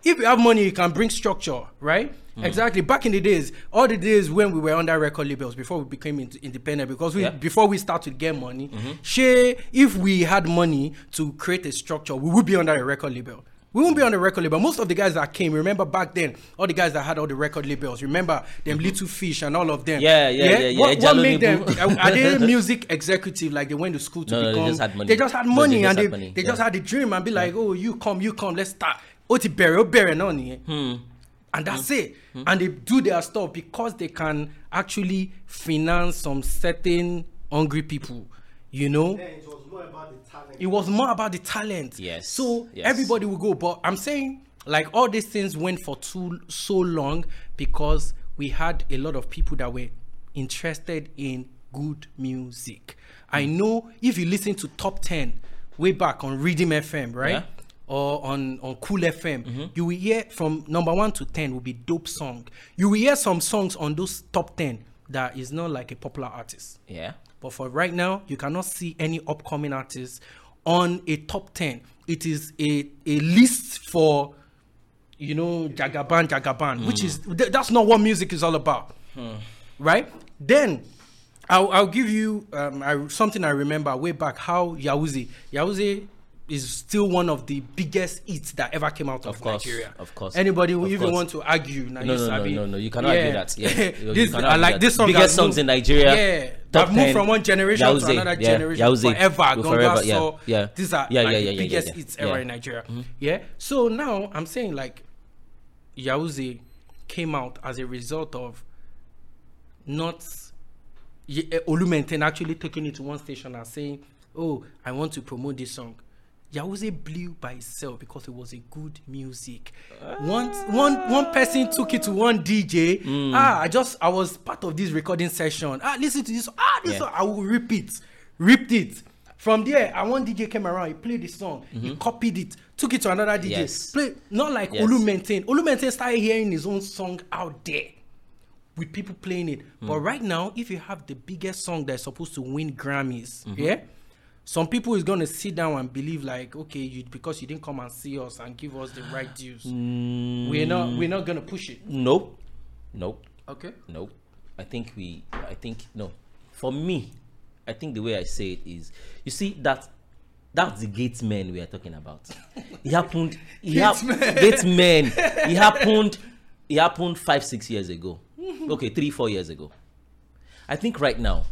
If you have money, you can bring structure, right? Mm. Exactly. Back in the days, all the days when we were under record labels before we became in- independent, because we Yeah. Before we start to get money, shey, if we had money to create a structure, we would be under a record label. We won't be on the record label. Most of the guys that came, remember back then, all the guys that had all the record labels. Remember them little fish and all of them. Mm-hmm. Yeah, yeah, yeah, yeah. What, what made them? Are they music executive? Like they went to school to No, no, they become? just had money. They just had No, money they just and had they, money, they yeah. just had the dream and be like, oh, you come, you come, let's start. ó ti bẹ̀rẹ̀ ó bẹ̀rẹ̀ náà nìyẹn. Hmm. and that's it and they do their stuff because they can actually finance some certain hungry people you know. Then it was more about the talent. it was more about the talent. Yes, So yes. everybody will go. But I'm saying like all these things went for too so long because we had a lot of people that were interested in good music. I Hmm. know if you listen to top 10 way back on Rhythm FM, right? Yeah. Mm-hmm. Or on, on Cool FM, you will hear from number one to 10 will be dope song. You will hear some songs on those top 10 that is not like a popular artist. Yeah. But for right now, you cannot see any upcoming artists on a top 10. It is a, a list for, you know, Jagaban, Jagaban, which is, th- that's not what music is all about. Right? Then, I'll, I'll give you um, I, something I remember way back how Yahooze, Yahooze is still one of the biggest hits that ever came out of, Of course, Nigeria. of course, Anybody who even want to argue, No, you no, no, no, no, you cannot argue that. Yeah. You- you I like that. this song. Biggest songs moved- in Nigeria, Yeah, top I've moved 10, from one generation to another yeah, generation Yahooze, forever. forever, yeah, Saw, yeah. These are Yeah, like yeah, the yeah, yeah, biggest yeah, hits yeah. ever in Nigeria. Yeah. So now I'm saying like Yahooze came out as a result of not eh, Olu Maintain actually taking it to one station and saying, "Oh, I want to promote this song." Yahooze blew by itself because it was a good music. One, one, one person took it to one DJ. Mm. Ah, I just I was part of this recording session. Ah, listen to this. Ah, this Yeah. song. I will rip it, ripped it. From there, and one DJ came around. He played the song. He copied it, took it to another DJ. Mm-hmm. Yes. Play not like Ulu Yes. Olu Maintain. Olumenten started hearing his own song out there with people playing it. Hmm. But right now, if you have the biggest song that's supposed to win Grammys, Mm-hmm. yeah, some people is gonna sit down and believe like, okay, you because you didn't come and see us and give us the right dues, Mm. we're not we're not gonna push it. Nope. Nope. Okay. Nope. I think we. I think no. For me, I think the way I say it is, you see that. That's the gate men we are talking about. It happened. It hap- Gates men. It happened. It happened five, six years ago. Okay, three, four years ago. I think right now,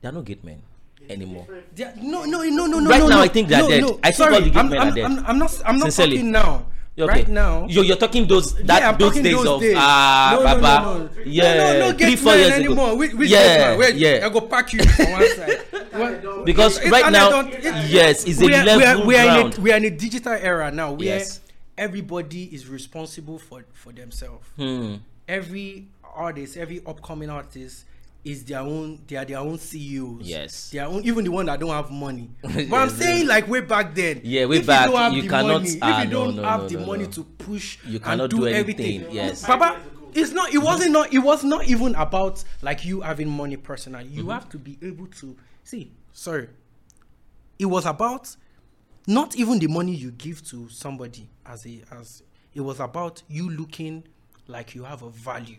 there are no gate men anymore. Are- no, no, no, no, no. Right no, now, no, I think they are no, dead. No, I think sorry, all the gate I'm, men I'm, are dead. I'm, I'm not. I'm not Sincerely. talking now. Okay. Right now. you're, you're talking those that yeah, I'm those talking days those of days. ah no, no, Baba, no, no. yeah, no, no, no, three four years anymore. ago, Which, which yeah, Wait, yeah. I go pack you from one side. What- because It's- right now, it- yes, it's a we are, we level are, we are in ground. a, we are in a digital era now where Yes. everybody is responsible for for themselves. Hmm. Every artist, every upcoming artist is their own. They are their own CEOs. Yes. their own. Even the one that don't have money. But I'm saying like way back then. Yeah, way if back, you, don't have you the cannot- Money, ah, if you don't no, have no, the no, money no. to push, You and cannot do anything, yes. Papa, it's not. It wasn't not. It was not even about like you having money personally. You have to be able to see. Sorry, it was about not even the money you give to somebody as a as it was about you looking like you have a value.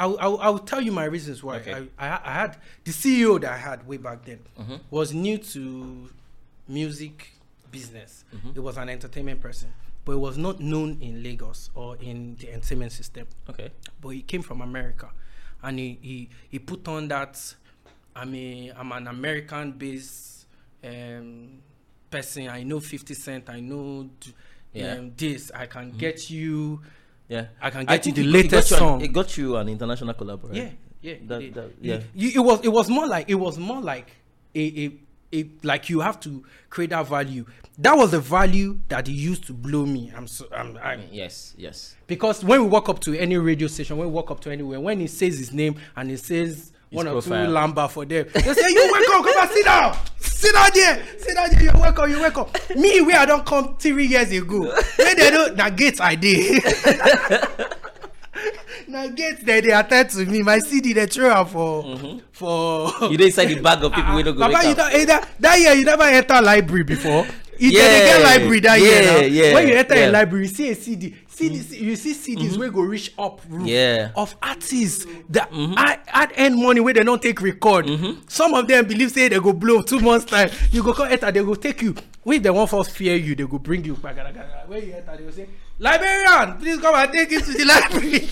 I'll, I'll, I'll tell you my reasons why. Okay. I, I, I had the CEO that I had way back then Mm-hmm. was new to music business. Mm-hmm. It was an entertainment person, but it was not known in Lagos or in the entertainment system. Okay. But he came from America, and he he, he put on that. I mean, I'm an American-based um, person. I know 50 Cent. I know d- Yeah. um, this. I can get you. Yeah, I can get you think the it- it latest you an- song. It got you an international collab, right? Yeah, yeah, That- it, that- yeah. you- it was it was more like it was more like a, a a like you have to create that value. That was the value that he used to blow me. I'm so I'm, I'm mm, Yes, yes. because when we walk up to any radio station, when we walk up to anywhere, when he says his name and he says one or two lamba for them, they say, "You welcome, come and sit down, sit down there, sit down there. You're welcome, you're welcome." Me, where I don't come three years ago, when they don't, gates I did. na gates they they attend to me. My CD they throw am for for. you don't inside the bag of people wey no go Baba, you up. don't, eh, that, that year you never enter library before. You Yeah, yeah, get library that year yeah, now. yeah, when you enter yeah. a library, you see a CD. CD, mm-hmm. you see CDs mm-hmm. wey go reach up roof Yeah. of artists that add, add end money wey dem don take record. Mm-hmm. Some of them believe say they go blow two months time. You go come enter, they go take you. When they wan first fear you, they go bring you. gbagada. When you enter, they go say, liberian please come and take you to the library."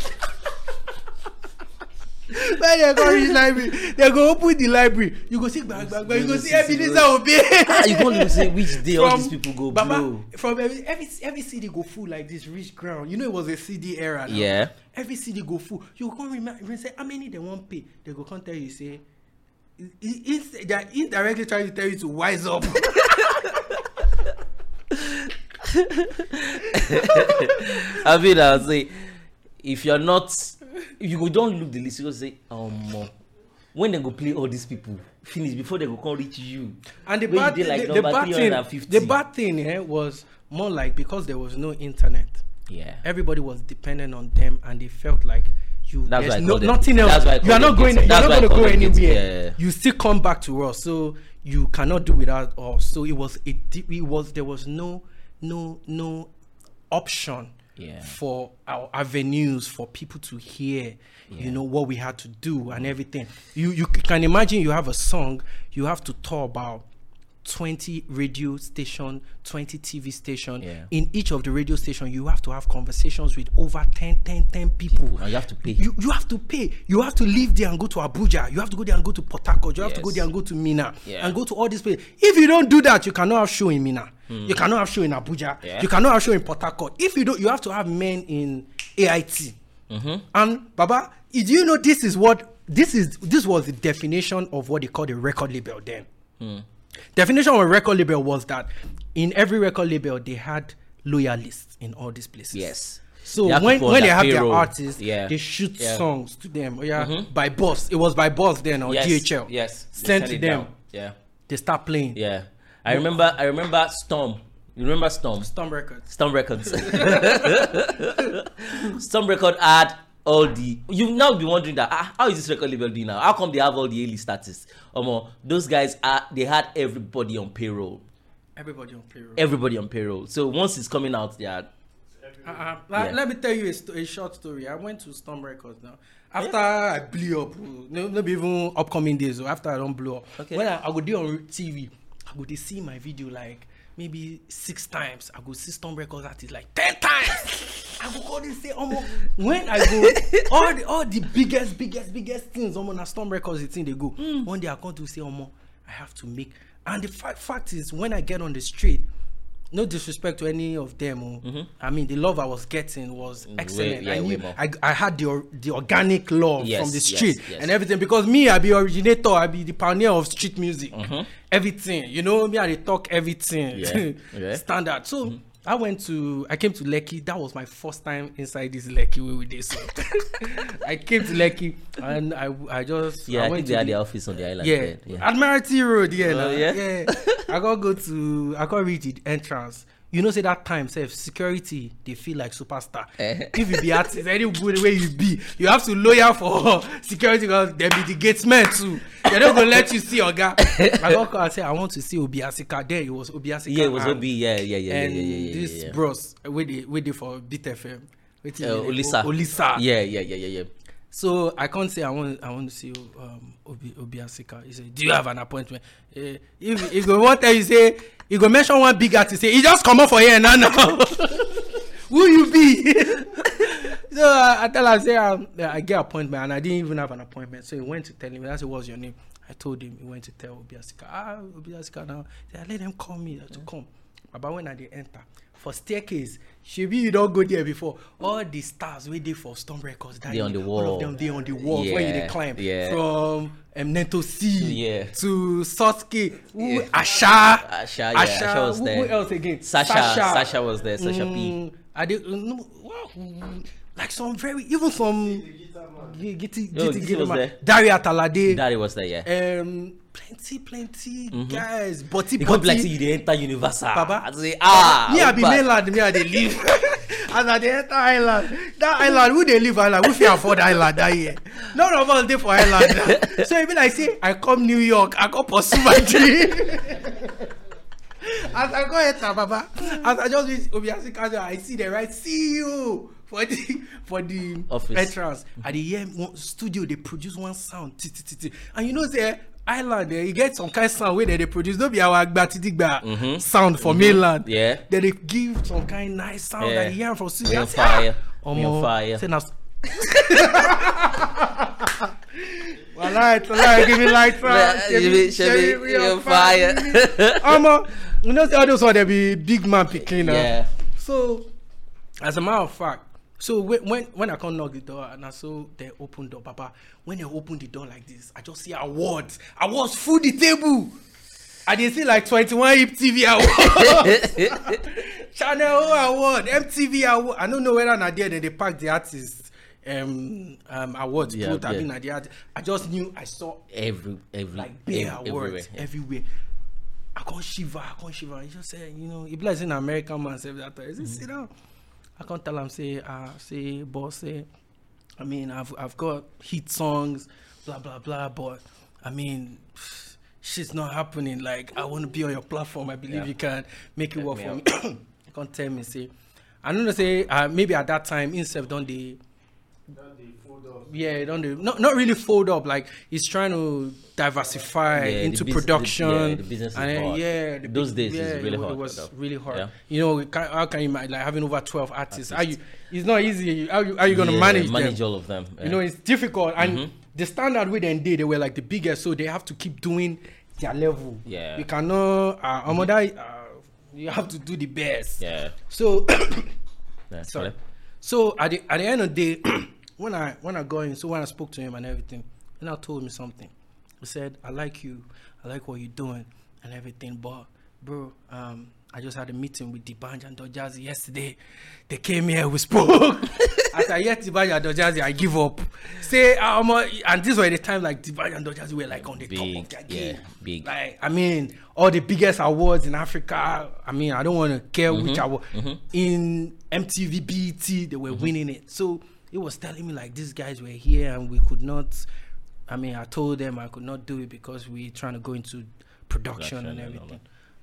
When they go reach library they go open the library you go see gbagbagba you go see ebenezer obey. Ah, you can't even say which day all these people go Baba, blow. From every, every every CD go full like this, reach ground. You know it was a CD era. Now. Yeah. Every CD go full. You can't remember. remember say how many they want pay. They go come tell you say. it- it- They are indirectly trying to tell you to wise up. I mean, I'll say, if you're not, if you go don't look the list, you go say, oh more. When they go play all these people, finish before they go come reach you. and the bad, thing, like the, the bad thing, the bad thing here was more like because there was no internet. Yeah. Everybody was dependent on them, and they felt like you. That's there's no call them- nothing else. you are not going. gates. You are not going to go anywhere. Yeah. You still come back to us, so you cannot do without us. So it was. It, it was. There was no, no, no option. Yeah. For our avenues for people to hear, you know what we had to do and everything. You you can imagine you have a song, you have to talk about 20 radio station 20 tv station Yeah. in each of the radio station you have to have conversations with over 10 10 10 people And you have to pay. you, you have to pay you have to leave there and go to abuja you have to go there and go to port harcourt you have to go there and go to Minna Yeah. and go to all these places if you don't do that you cannot have show in Minna you hmm. cannot have show in abuja Yeah. you cannot have show in port harcourt if you don't you have to have men in ait mm-hmm. and baba do you know this is what this is this was the definition of what they call the record label then hmm. definition of a record label was that in every record label they had loyalists in all these places Yes. so when when they have their artists Yeah. they shoot Yeah. Mm-hmm. songs to them oh yeah mm-hmm. by boss it was by boss then or yes. dhl Yes. Sent to them down. Yeah. they start playing Yeah. I remember. I remember Storm. You remember Storm? Storm Records. Storm Records. Storm Record had all the. You now be wondering that ah, how is this record label doing now? How come they have all the A-list status? Um, those guys are they had everybody on payroll. Everybody on payroll. Everybody on payroll. So once it's coming out, they are Uh-uh. Like, Yeah. Let me tell you a, sto- a short story. I went to Storm Records now. After I blew up, oh, no, even upcoming days. oh, After I don't blow up, Okay. when I, I go there on TV, I go dey see my video like maybe six times. I go see Storm Records artists like ten times. I go call them say, Omo, when I go, all the all the biggest, biggest, biggest things, Omo, na Storm Records the thing they go. Mm. One day I come to say, Omo, I have to make. And the fact fact is, when I get on the street, no disrespect to any of them. oh, I mean, the love I was getting was excellent. yeah, I, knew. I, I had the or, the organic love Yes, from the street yes. and everything because me, I be originator, I be the pioneer of street music. Everything, you know, me, I talk everything Yeah, yeah. standard. So I went to, I came to Lekki. That was my first time inside this Lekki where we did. So I came to Lekki and I, I just Yeah, I, think went to the- the office on the island. yeah, there, yeah. Admiralty Road. Yeah, Oh, yeah? yeah. I gotta go to. I gotta reach the entrance. You know, say that time, say security, they feel like superstar. Eh. if you be artist, any good way you be, you have to lawyer for security because they be the gatesmen too. They don't gonna let you see Oga. I got call and say I want to see Obi Asika. There it was Obi Asika. Yeah, it was and- OB. Yeah, yeah, yeah, yeah, and yeah, yeah, yeah, this yeah, bros wait they for Beat FM. Wetin Uh, Olisa. Olisa. Yeah, yeah, yeah, yeah, yeah. So I can't say I want I want to see um Obi Obiasika. He said, "Do you have an appointment?" Uh, if he go tell you say he go mention one big artist say he just come up for here now now. Who you be? so I, I tell am say um, I get appointment and I didn't even have an appointment. So he went to tell him. I said, "What's your name?" I told him. He went to tell Obi Asika. Ah, Obi Asika now. He let them call me to come. But when I dey enter for staircase, shebi you don go there before. All the stars wey dey for Storm Records that Dey on year, the all of them dey on the wall when you dey climb yeah. from um, Naeto C Yeah. to Soski, who Yeah. Asha, Asha, yeah, Asha was who, there. who else again? Sasha, Sasha was there. Sasha P. Mm, I dey, no, wow, like some very even some G- Gitty Yo, Gitty Gitty was Gitty there. Darey Art Alade, Daddy was there, yeah. um, plenty plenty guys, body come like say body. you dey enter Universal. Baba. I say ah. me I be mainland, me I dey live. As I dey enter island, that island, who dey live island? Who fit afford island that year? None of us dey for island. so e be like say I come New York, I come pursue my dream. as I go enter, Baba, as I just reach Obiasi I see the right see you for the for the Office. entrance. I dey hear one studio dey produce one sound, ti ti ti ti, and you know say. Island, eh, you get some kind sound wey dem dey produce no be our agbatidigba sound for mainland. Mm-hmm. Yeah. Dem dey give some kind nice sound Yeah. and you hear am from studio. I say, fire. "Ah, on omo, fire. say na light, light, give me light, Yeah, Shebi- you be- Shebi, Shebi, we on on fire. Omo, you know say all those one dey be big man pikin na. Yeah. So, as a matter of fact, so when when, when I come knock the door and I saw they open door, Papa, when they open the door like this, I just see awards. Awards full the table. I dey see like twenty-one hip TV awards. Channel O award, MTV award. I don't know whether na there they, they pack the artists um, um, awards Yeah, put. I yeah. mean, na the art- I just knew I saw Every, every, like bare ev- awards everywhere. everywhere. I can't shiver, I can't shiver. He just said, you know, he like an American man say that. He say, sit down. I can't tell him say, uh, say, boss, say, I mean, I've I've got hit songs, blah blah blah, but I mean, shit's not happening. Like I want to be on your platform. I believe Yeah. you can make it Help work me for out. me. you can't tell me say, I don't know say uh, maybe at that time himself don't they Then they fold up. yeah, don't do not not really fold up. Like he's trying to diversify Yeah, into bus- the- production. yeah, the business is and then, hard. Yeah, the Those big- days yeah, really it, hard, It was though. really hard. Yeah. You know, can, how can you like having over twelve artists? How you? It's not easy. How you? How you gonna Yeah, manage, manage them? all of them. You know, it's difficult, and Mhm. the standard way they did, they were like the biggest, so they have to keep doing their level. Yeah. you cannot. Uh, Omoda, uh, you have to do the best. yeah. So. yeah. Sorry. So at the at the end of the day, when I when I got in, so when I spoke to him and everything, he now told me something. He said, "I like you, I like what you're doing and everything, but bro, um, I just had a meeting with D'banj and Don Jazzy yesterday. They came here, we spoke. As I hear D'banj and Don Jazzy, I give up. Say, um, and this were the time like D'banj and Don Jazzy were like on the top Big, of their yeah, game. big. Like, I mean, all the biggest awards in Africa. I mean, I don't want to care Mm-hmm, which award in MTV, BET, they were winning it. So it was telling me like these guys were here and we could not. I mean, I told them I could not do it because we're trying to go into production Production and and everything.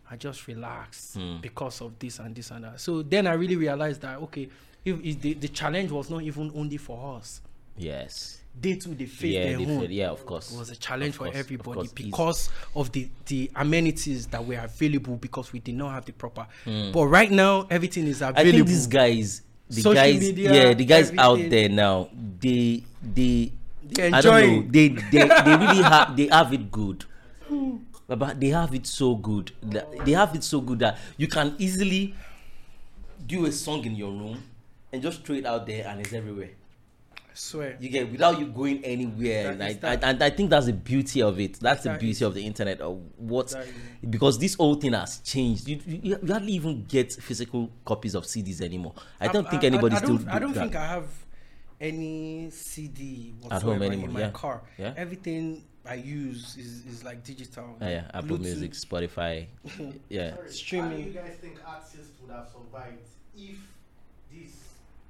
I just relaxed Hmm. because of this and this and that. So then I really realized that okay, if, if the, the challenge was not even only for us. Yes. They too they face Yeah, their they own. feel- yeah, of course. It was a challenge Of for course, of everybody. It's- because of the the amenities that were available because we did not have the proper. Hmm. But right now everything is available. I think these guys, the Social guys, media, yeah, the guys out there now, they, they, They I don't know, they, they, they really have, they have it good. But- But they have it so good. that- They have it so good that you can easily do a song in your room and just throw it out there and it's everywhere. I swear. You get without you going anywhere. That And is I, I, and I think that's the beauty of it. That's the beauty is- of the internet. Of what because this whole thing has changed. You, you, you hardly even get physical copies of CDs anymore. I don't think anybody I, still. don't, I don't do think. I have any CD At home whatsoever anymore, in my yeah. car. Yeah. Everything I use is, is like digital. Yeah, yeah, Apple Bluetooth, Music, Spotify. yeah. Sorry, How do Streaming. you guys think artists would have survived if this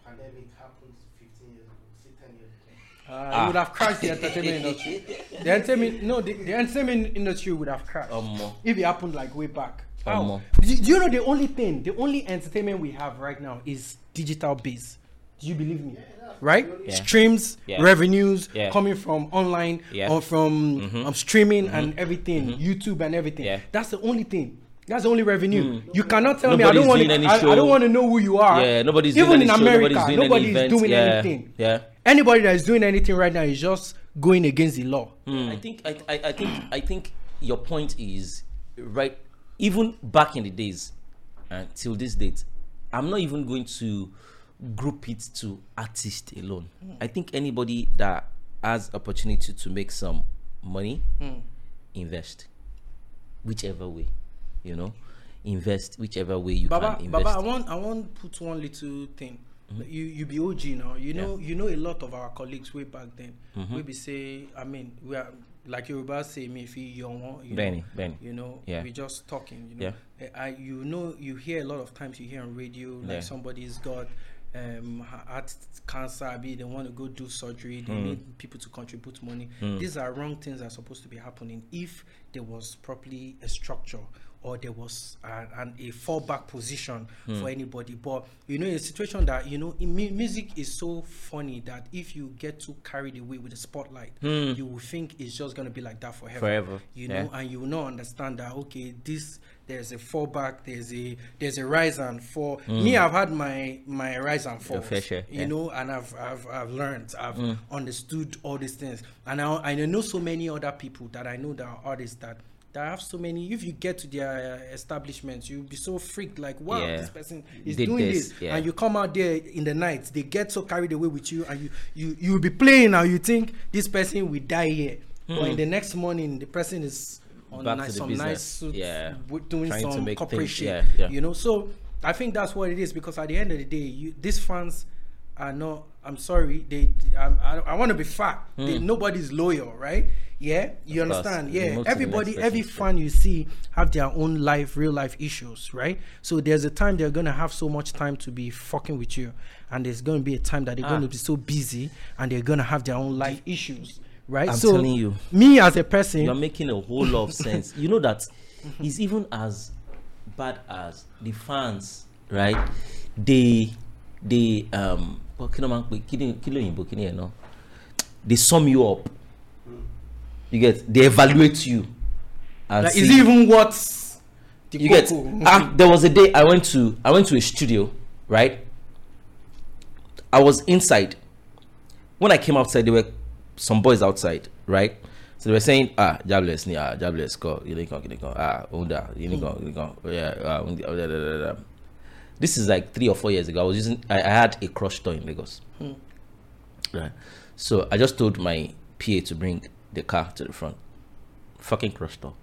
pandemic happened 15 years ago, say 10 years ago? Uh, Ah. It would have crashed the entertainment industry. The entertainment, no, the, the entertainment industry would have crashed Um, if it happened like way back. Um? Do, do you know the only thing, the only entertainment we have right now is digital base? Do you believe me? Right? Yeah. Streams, Yeah. revenues Yeah. coming from online Yeah. or from Mhm. um, streaming and everything, YouTube and everything. That's the only thing. That's the only revenue. Hmm. You cannot tell me I don't want to. I, I don't want to know who you are. Yeah, nobody's even doing in any show, America. nobody's doing any nobody's events, doing yeah, anything. yeah. Anybody that is doing anything right now is just going against the law. Hmm. I think I, I, I think I think your point is right. Even back in the days, uh, till this date, I'm not even going to group it to artist alone. Hmm. I think anybody that has opportunity to make some money, invest, whichever way, you know, invest whichever way you Baba, can Baba, invest. I want I want put one little thing. Mm-hmm. You you be OG now. You know you know a lot of our colleagues way back then. Mm-hmm. We be say I mean we are like you Yoruba say me if you young you Benny, know, Benny. you know Yeah. we just talking you know Eh, I you know you hear a lot of times you hear on radio like Yeah. somebody's got um heart cancer be they want to go do surgery they Mm. need people to contribute money these are wrong things that are supposed to be happening if there was properly a structure or there was a, an, a fallback position Hmm. for anybody but you know in a situation that you know music is so funny that if you get too carried away with the spotlight you will think it's just going to be like that forever. Forever, you yeah. know and you will not understand that okay this there's a fallback there's a there's a rise and fall me i've had my my rise and fall you yeah. Know and i've i've, I've learned i've understood all these things and I, I know so many other people that i know that are artists that that have so many if you get to their uh, establishments you'll be so freaked like wow Yeah. this person is Did doing this, this, yeah. and you come out there in the night they get so carried away with you and you you you'll be playing and you think this person will die here but in the next morning the person is on Hmm. Back nice, to the some business. nice suits Yeah. doing Trying some corporate things- shit yeah, yeah. you know so i think that's what it is because at the end of the day you these fans are not i'm sorry they I'm, i, I want to be fat they, nobody's loyal right yeah you. Of course. understand You yeah move to the everybody every fan you see have their own life real life issues right so there's a time they're gonna have so much time to be fucking with you and there's gonna be a time that they're Ah. gonna be so busy and they're gonna have their own life issues right I'm so telling you. me as a person You're making a whole lot of sense. You know that it's even as bad as the fans, right? They they um kí ló máa ń pè kí ló òyìnbó kí ni ẹ̀ náà? They sum you up. You get they evaluate you. And like, is it even what the you get ah, there was a day I went to I went to a studio, right? I was inside. When I came outside, there were some boys outside, right? So they were saying, ah, jobless, ni, ah, jobless, go, you go, you go, ah, unda, you go, you go, yeah, ah, undi, ah, da, da, da, da. This is like three or four years ago. I was using, I, I had a crush store in Lagos, right? So I just told my PA to bring the car to the front, fucking crush store.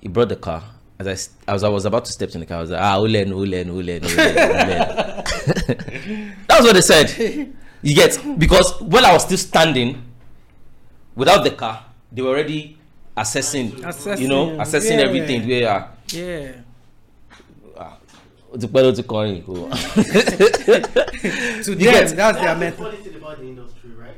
He brought the car. As I, s- as I was about to step in the car, I was like, ah, Ulen, Ulen, Ulen, Ulen, Ulen. That's what they said. You get because when I was still standing without the car, they were already assessing, you know, Assessing, assessing yeah. everything. Where ah, yeah ó ti pẹ́ ló ti kọrin kò. to them that's their That's the method funny thing about the industry, right?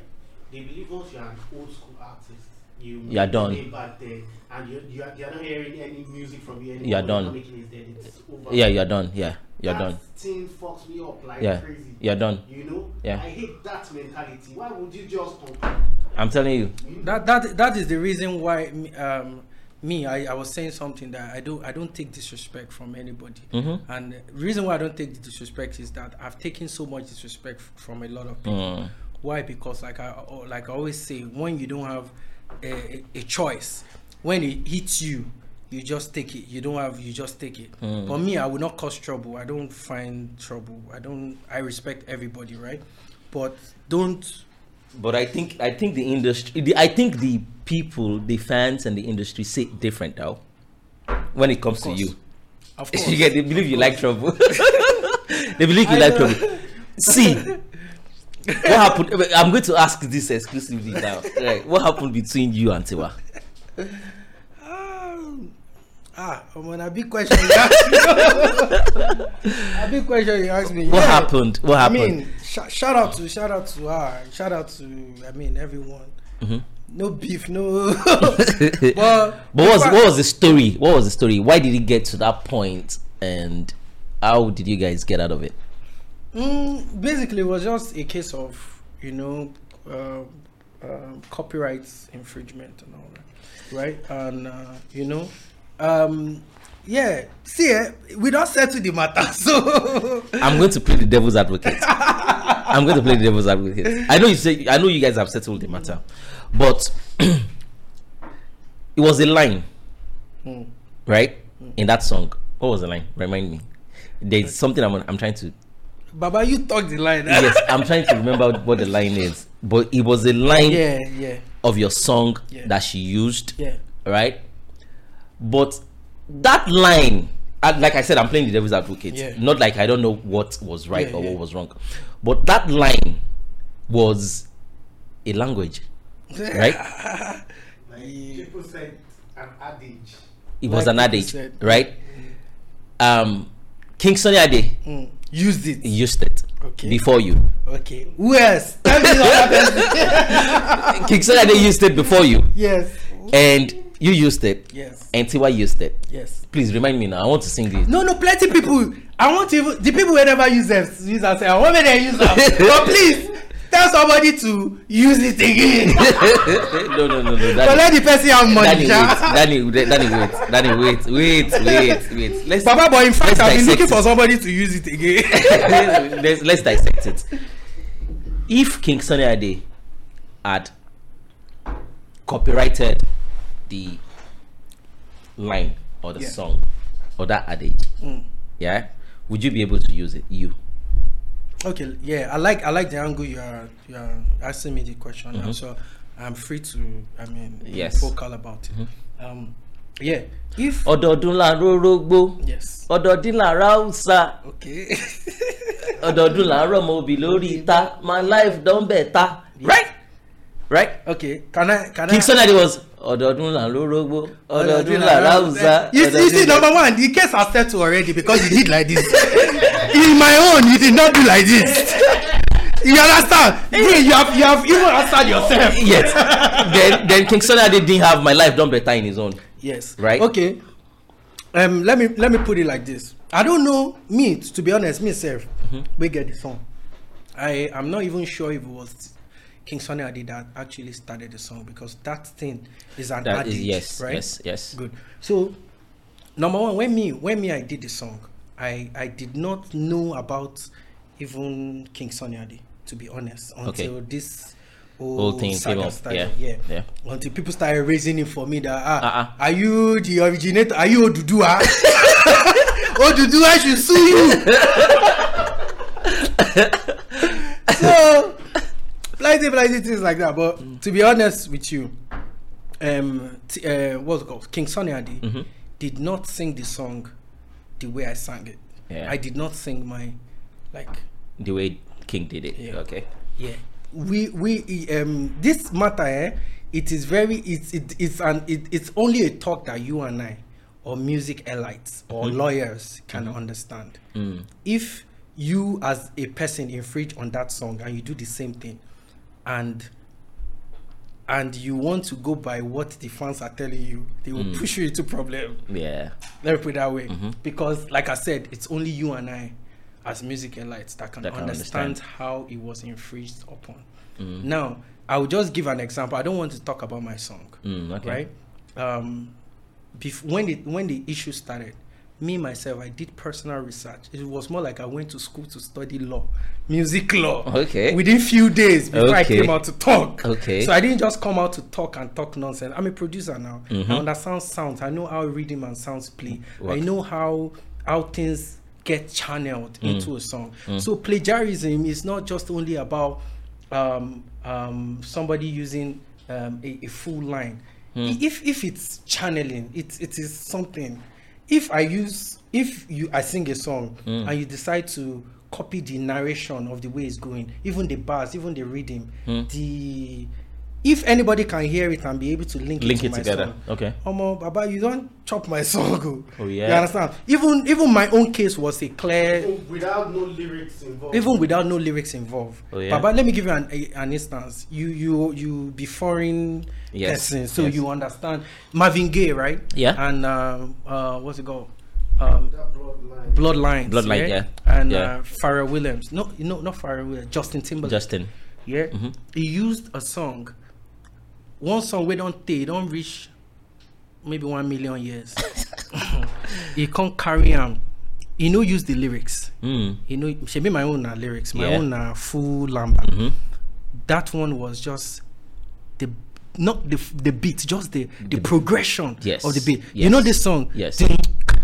They believe once you're an old school artist, you You are done. your name back there, and you you are, you're not hearing any music from you anymore. You are done. it dead. It's over. yeah, you're done. Yeah, You're that done. thing fucks me up like Yeah. crazy. You're done. You know? Yeah. I hate that mentality. Why would you just compare? I'm telling you. that that that is the reason why me- um me I, I was saying something that I don't I don't take disrespect from anybody Mhm. and the reason why I don't take the disrespect is that I've taken so much disrespect from a lot of people Mm. why because like I oh, like I always say when you don't have a, a, choice when it hits you you just take it you don't have you just take it Mm. but me I will not cause trouble I don't find trouble I don't I respect everybody right but don't But I think I think the industry, the, I think the people, the fans, and the industry say different now. When it comes to course. you, of course you get they believe you like trouble. they believe you I like know. trouble. See, what happened? I'm going to ask this exclusively now. Right, what happened between you and Tiwa? Um, ah, when a big question you ask me. a big question you ask me. What Yeah. happened? What happened? I mean, sh- shout out to shout out to her. Shout out to I mean everyone. Mhm. No beef, no. but But what was what was the story? What was the story? Why did it get to that point, and how did you guys get out of it? Mm, basically, it was just a case of you know uh, um copyright infringement and all that, right? And uh, you know, um, yeah. See, eh, we don't settle the matter, so I'm going to play the devil's advocate. I'm going to play the devil's advocate. I know you say I know you guys have settled the matter, but it was a line, Hmm. right? In that song, what was the line? Remind me. There's something I'm I'm trying to. Baba, you talk the line. Yes, I'm trying to remember what the line is, but it was a line yeah, yeah, of your song Yeah. that she used, yeah. right? But that line, uh, like I said, I'm playing the devil's advocate. Yeah. Not like I don't know what was right Yeah, or yeah. what was wrong, but that line was a language, right? Like people said an adage. It was Like an adage, said. right? Um, King Sunny Ade Mm. Used it. used it Okay. before you. Okay. Who else? Tell me what happened. King Ade used it before you, yes. and you used it, Yes. and Tiwa used it. Yes. Please remind me now. I want to sing this. No, no, plenty people. I want to even the people who never use them use say, I want me to use them. but please tell somebody to use it again. no, no, no, no. but Danny, let the person have money. Danny, wait. Danny, Danny, wait, Danny, wait, wait, wait, wait. Let's Baba, but in fact, I've been looking for somebody to use it again. let's, let's dissect it. If King Sunny Ade had copyrighted the line or the Yeah. song or that adage, Mm. yeah, would you be able to use it? You. Okay, yeah, I like I like the angle you are you are asking me the question, Mhm. now, so I'm free to I mean Yes. vocal about it. Um, yeah, if ọdọọdún ń rórógbó ọdọọdún ń ráùsà okay, ọdọọdún ń rọmọ òbí lórí ìta my life don better right right okay. Can I can I? Ade was ọdọọdún là ń rórógbó ọdọọdún là ń. You see, you see, number one, the case has settled already because you did like this. In my own, you did not do like this. You understand? Hey, you have you have even answered yourself. yes then then king sunny didn't have my life done better in his own. Yes. Right? Okay. Um, let me let me put it like this. I don't know me to be honest, myself. Mm-hmm. We get the song. I am not even sure if it was King Sunny that actually started the song because that thing is an That adage, is yes right? yes yes. Good. So, number one, when me when me I did the song, I I did not know about even King Sunny Ade to be honest until Okay. this Whole thing saga came up, started. yeah, yeah, yeah. Until people started raising it for me that ah, Uh-uh. are you the originator? Are you Oduduwa? Oduduwa should sue you. so, plenty, plenty things like that. But to be honest with you, um, t- uh, what's it called? King Sunny Ade Mhm. did not sing the song the way I sang it. Yeah. I did not sing my like the way king did it. Yeah. okay. yeah. We we um this matter eh, it is very it's it, it's an it, it's only a talk that you and I or music elites or lawyers can understand. Mm. If you as a person infringe on that song and you do the same thing and and you want to go by what the fans are telling you, they will Mm. push you into problem. Yeah. Let me put it that way. Mm-hmm. Because, like I said, it's only you and I, as music elites, that can, That can understand, understand. how it was infringed upon. Mm. Now, I will just give an example. I don't want to talk about my song, Mm, okay. right? Um, bef- when the when the issue started, me myself, I did personal research. It was more like I went to school to study law, music law. Okay. Within few days before I came out to talk. Okay. So I didn't just come out to talk and talk nonsense. I'm a producer now. Mhm. I understand sounds. I know how rhythm and sounds play. I know how how things get channeled Mm. into a song. So plagiarism is not just only about um, um, somebody using um, a, a full line. Mm. If if it's channeling, it it is something. If I use if you I sing a song Mm. and you decide to copy the narration of the way it's going, even the bars, even the rhythm, Mm. the if anybody can hear it and be able to link, Link it, it to my together. song, Okay. Omo, Baba, you don't chop my song. oh. yeah. You understand? Even even my own case was a clear Even without no lyrics involved. even without no lyrics involved. Oh, yeah. Baba, let me give you an, a, an instance. You you you be foreign Yes, person, so yes. you understand Marvin Gaye, right? Yeah. And um, uh, what's it called? Um, bloodline. Bloodlines. Bloodline, yeah. And Yeah. Uh, Pharrell Williams. No, no, not Pharrell Williams. Justin Timberlake. Justin. yeah. Mhm. He used a song. One song we don't take, don't reach maybe one million years. he can't carry him. He no use the lyrics. Mm. You know, she be my own uh, lyrics, my own full lamba. Mhm. That one was just the not the the beat, just the the, progression of the beat. You know this song? yes. Ding,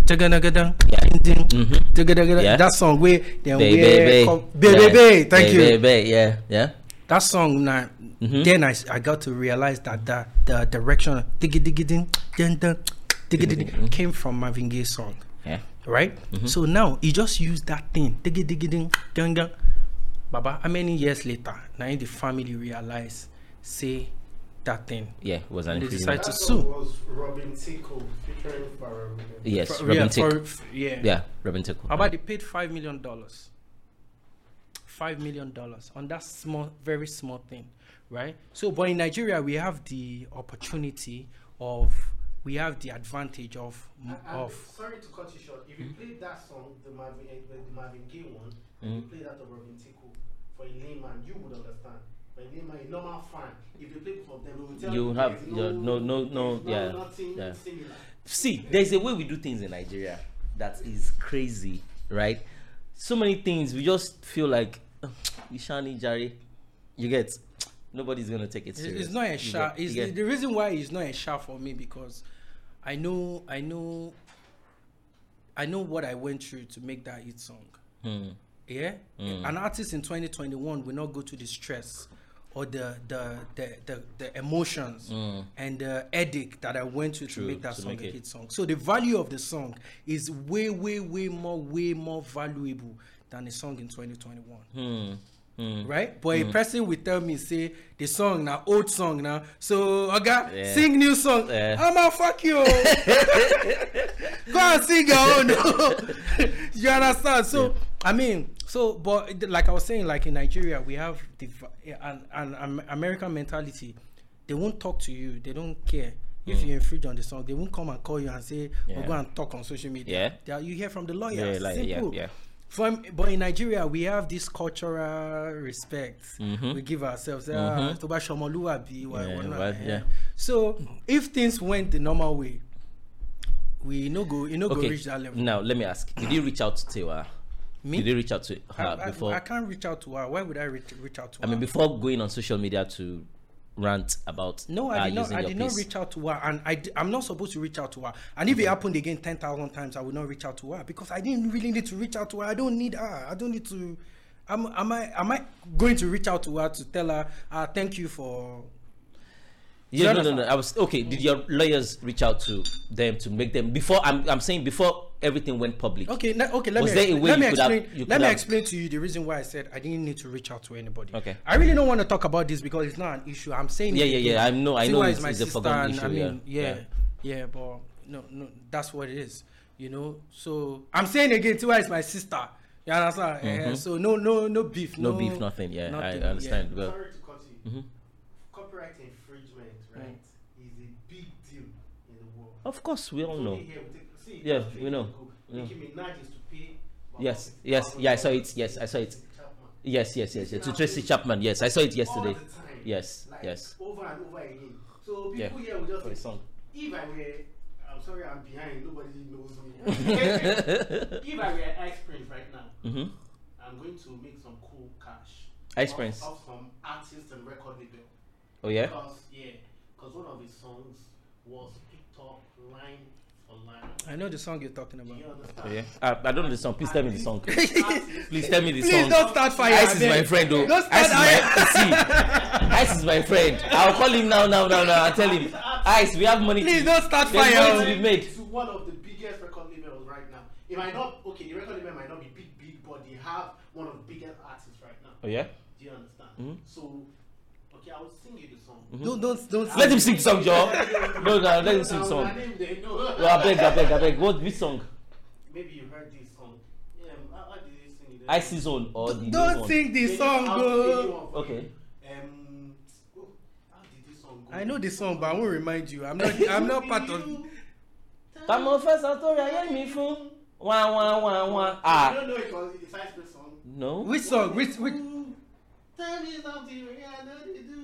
jagadagada, Yeah. ding, Mhm. jagadagada. That song where then Bay, where bay, bay. co- bay, Yeah. bay, bay. Thank you. Yeah. Yeah. That song now. Mhm. Then I, s- I got to realize that the the direction diggy diggy ding ding ding diggy diggy Mhm. came from Marvin Gaye's song Yeah. right? So now he just used that thing, diggy diggy ding, gang gang. Baba, how many years later, now the family realize, say that thing. Yeah. It was an They infringement. decide to sue. was Robin Thicke featuring Pharrell Williams. Yes. Robin yeah, Tick. yeah. Yeah. Robin Thicke. about they paid five million dollars. Five million dollars on that small, very small thing, right? So, but in Nigeria, we have the opportunity of, we have the advantage of, And- and sorry to cut you short. If you play that song, the Marvin, eh, the Marvin Gaye one, and Mhm. you play that of Robin Thicke, for a layman, you would understand. For a layman, a normal fan, if you play both of them, they will tell You you have there's your- no- no- no, yeah, nothing yeah. similar. See, there's a way we do things in Nigeria that is crazy, right? So many things we just feel like "Ugh, Ishani Jari, you get nobody's gonna take it It's, serious. it's not a You you It's, get- the reason why it's not a sha for me because I know I know I know what I went through to make that hit song. Hmm. Yeah, Mm. an artist in 2021 will not go to the stress or the the the the, the emotions Mm. and the headache that I went through True, to make that to song make a hit song. So the value of the song is way way way more way more valuable than the song in 2021 Hmm. Hmm. right? But a person will tell me say the song now old song now. So Oga, Yeah. sing new song. Yeah. I'ma fuck you. Go and sing your own. you understand? So I mean, so but like I was saying, like in Nigeria, we have the an, an, an American mentality. They won't talk to you. They don't care. If you infringe on the song, they won't come and call you and say, "We'll Mm. Go and talk on social media." Yeah. They are- you hear from the lawyers. Yeah, like, yeah, Simple. yeah. From, but in Nigeria, we have this cultural respect Mhm. we give ourselves. Ah, bá Yeah, well, eh. yeah. So if things went the normal way, we no go, you no go reach that level. Now let me ask: Did you reach out to Tiwa? Me? Did you reach out to I, her I- before? I can't reach out to her. Why would I reach, reach out to I her? I mean, before going on social media to rant about no, I did not. I did not reach out to her, and I am not supposed to reach out to her. And if it happened again ten thousand times, I would not reach out to her because I didn't really need to reach out to her. I don't need her. I don't need to. Am, am I am I going to reach out to her to tell her, uh, thank you for Yeah, no, no, no. I was okay. Did your lawyers reach out to them to make them before? I'm, I'm saying before everything went public. Okay, le- okay. Let Was me there a way let me you could have- explain. you let me have- explain to you the reason why I said I didn't need to reach out to anybody. Okay. I really don't want to talk about this because it's not an issue. I'm saying. Yeah, yeah, yeah. I know- I know it's- my it's a sister, forgotten and I mean, yeah, yeah, yeah, but no, no, that's what it is. You know, so I'm saying again, Tiwa is my sister. You understand? Mhm. so no, no, no beef. No beef, nothing. Yeah, I understand. Well, Sorry to cut you. Mhm. copyright infringement, right, is a big deal in the world. Of course, we all know. Only here we take- see, Yeah, we know. Nicki Minaj is to pay. Yes, yes, yeah, I saw it. Yes, I saw it. Yes, yes, yes, yes. To Tracy Chapman. Yes, I saw it yesterday. All the time. Yes, Like, yes. Over and over again. So people Yeah, here will just For the say, song. if I were, I'm sorry, I'm behind. Nobody knows me. if I were Ice Prince right now, Mm-hmm. I'm going to make some cool cash. Ice off- Prince. Off some artist and record label. Oh yeah. Because yeah, because one of his songs was picked up line for. I know the song you're talking about. you Oh yeah. Uh, I don't know the song. Please tell me the song. Please tell me the Please song. don't start fire. Ice is my friend, though. Don't Ice is my see. Ice is my friend. I'll call him now, now, now, now. I'll tell him. Ice, we have money. Please to, don't start There's fire. money to be made. to one of the biggest record labels right now. It might not okay, the record label might not be big, big, but they have one of the biggest artists right now. Oh yeah. Do you understand? Mhm. So okay, I will sing you the song. Don't don't don't. Let him sing the song, Joe. No, no, let him sing the song. Oh, I beg, I beg, I beg. What which song? Maybe you heard this song. Yeah, how, did they sing it? Ice Zone or the new Don't one? sing the song, for Okay. you. Um, oh, how did this song go? I know the song, but I won't remind you. I'm not. I'm not part of. Tàmọ̀ fẹ́ sọ tó ra yé mi fún. Wá wá wá wá. I Ah. don't know it was it's Ice Prince song. No. Which song? Which which? Tell me something I know they do.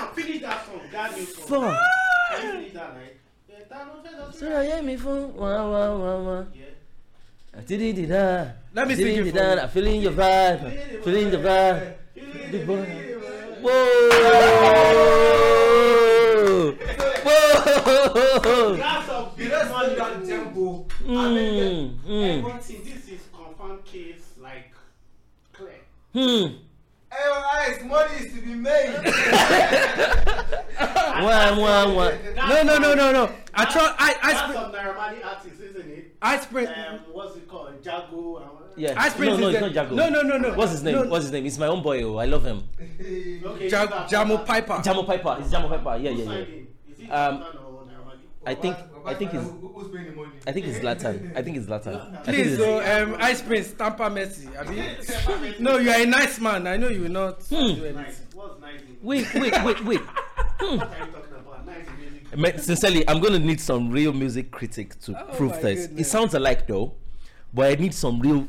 fuck? Sọ̀rọ̀ yẹ mi fún wah wọ́n wọ́n wọ́n. Didi di da. Let me sing it for you. Feeling your vibe. Feeling your vibe. The boy. Whoa. Whoa. Glass of beer money on tempo. And then everything. This is confirmed case like clear. Hmm. hmm. hmm. Hey, Ice, money is to be made. Wah, wah, wah. No, no, no, no, no. I try. I That's I some Naira Marley artists, isn't it? I sprint. Um, what's it called? Jago. and- Yeah. I No, no, it's not Jago. No, no, no, no. What's his name? No. What's his name? It's my own boy. Oh, I love him. Okay, Ja- Jamopyper. Jamo Piper. It's Jamopyper. Yeah, yeah, yeah. him? Is it Um, I think. I think it's. Who's paying the money? I think it's Zlatan. I think it's Zlatan. Please, so um, Ice Prince, Tampa Messi. I mean, no, you are a nice man. I know you will not Hmm. do anything. What's nice? Wait, wait, wait, wait. What are you talking about? Nice music. Sincerely, I'm gonna need some real music critic to Oh prove my this. It sounds alike though, but I need some real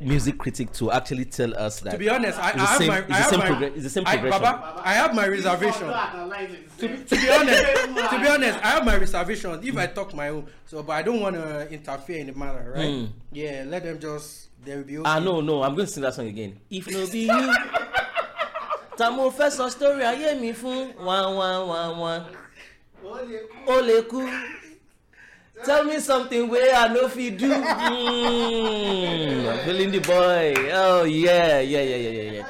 music critic to actually tell us that. To be honest, I, I it's the have my, I have my, progre- it's the same I, progression. Baba, I have my reservation. To be, to be honest, to be honest, I have my reservation. If I talk my own, so but I don't want to interfere in the matter, right? Mm. Yeah, let them just they will be okay. Ah no no, I'm going to sing that song again. If no be you, ta mo fẹ́ sọ story ayé mi fún wá wá wá wá. Ó lè kú. Tell me something where I know if you do. Mm, I'm feeling the boy. Oh yeah, yeah, yeah, yeah, yeah, yeah.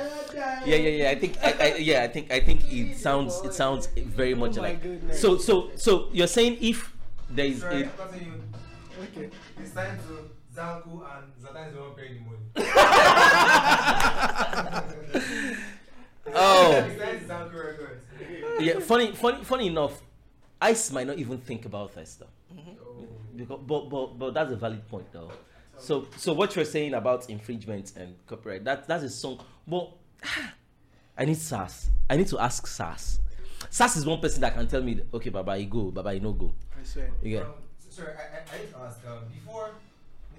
Yeah, yeah, yeah. I think, I, I, yeah, I think, I think it sounds, it sounds very much Oh like. goodness. So, so, so you're saying if there is Sorry, a, I'm cutting you. Okay. It's time to Zanku and Zlatan is the one paying the money. oh. It's time Records. yeah funny funny funny enough ice might not even think about this though Oh. Because but but but that's a valid point though. So so what you're saying about infringement and copyright that that's a song. But i need sas i need to ask sas sas is one person that can tell me okay baba you go baba you no go. I swear. you get Um, sorry, I, I, I need to ask, um, before,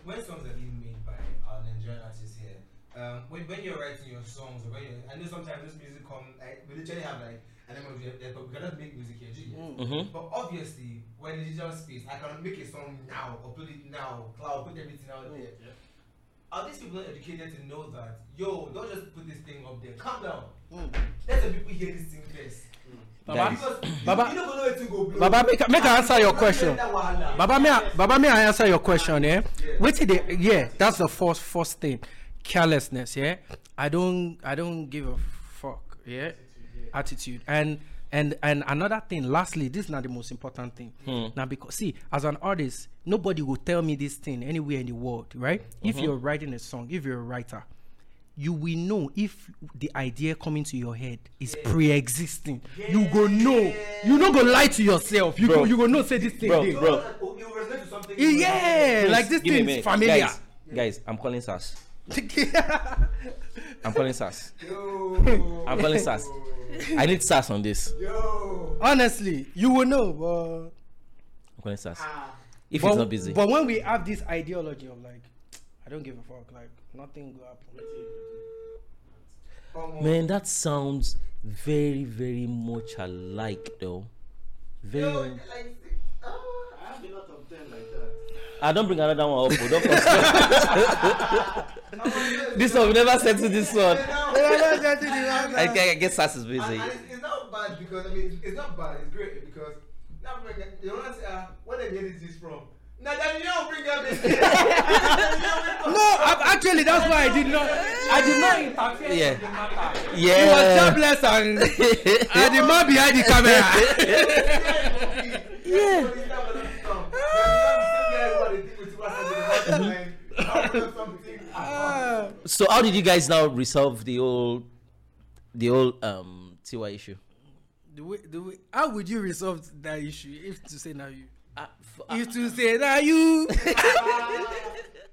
when songs are being made by our Nigerian artists here, um, when, when you're writing your songs, or when you're, I know sometimes this music come, like, we literally have like, an MOD, yeah, but we cannot make music here, do you? Mm. mm-hmm. But obviously, when in digital space, I can make a song now, upload it now, cloud, put everything out there. Are these people not educated to know that, yo, don't just put this thing up there, calm down. Mm. Let the people hear this thing first. Baba, Because you, Baba- you don't know where to go, blow. Baba, make, make I answer your question. Baba, may I, Baba, may I answer your question? Yeah. Yeah. Wait till the yeah. That's the first first thing. Carelessness. Yeah. I don't I don't give a fuck. Yeah. Attitude. And And and another thing, lastly, this is not the most important thing. Hmm. Now because see, as an artist, nobody will tell me this thing anywhere in the world, right? If Mm-hmm. you're writing a song, if you're a writer, you will know if the idea coming to your head is pre-existing. You go know. You not go lie to yourself. You Bro. go you go know say this thing. Bro, dey. bro. You resonate something. Yeah, like this Give thing is familiar. Guys, guys, I'm calling SAS. I'm calling SAS. I'm calling SAS. I need SAS on this. Yo. Honestly, you will know. But I'm calling SAS. Ah, If but, it's not busy. but when we have this ideology of like, I don't give a fuck, like nothing will happen. Come Man, that sounds very, very much alike though. Very. Yo, like, oh. I have a lot of them like that. I don't bring another one up. Don't consider. this one we never settle this one. I, I, I guess SAS is busy. And, and it's, it's not bad because I mean it's, it's not bad. It's great because now bring it- you want to say uh, where they get this from? Now that you don't bring up this. No, I, actually, that's why I did not. I did not interfere. Yeah. in the matter. Yeah. He was jobless and, and the man behind the camera. So how did you guys now resolve the old the old um Tiwa issue? the way, the way, how would you resolve that issue if to say now you? Uh, f- If to say now you.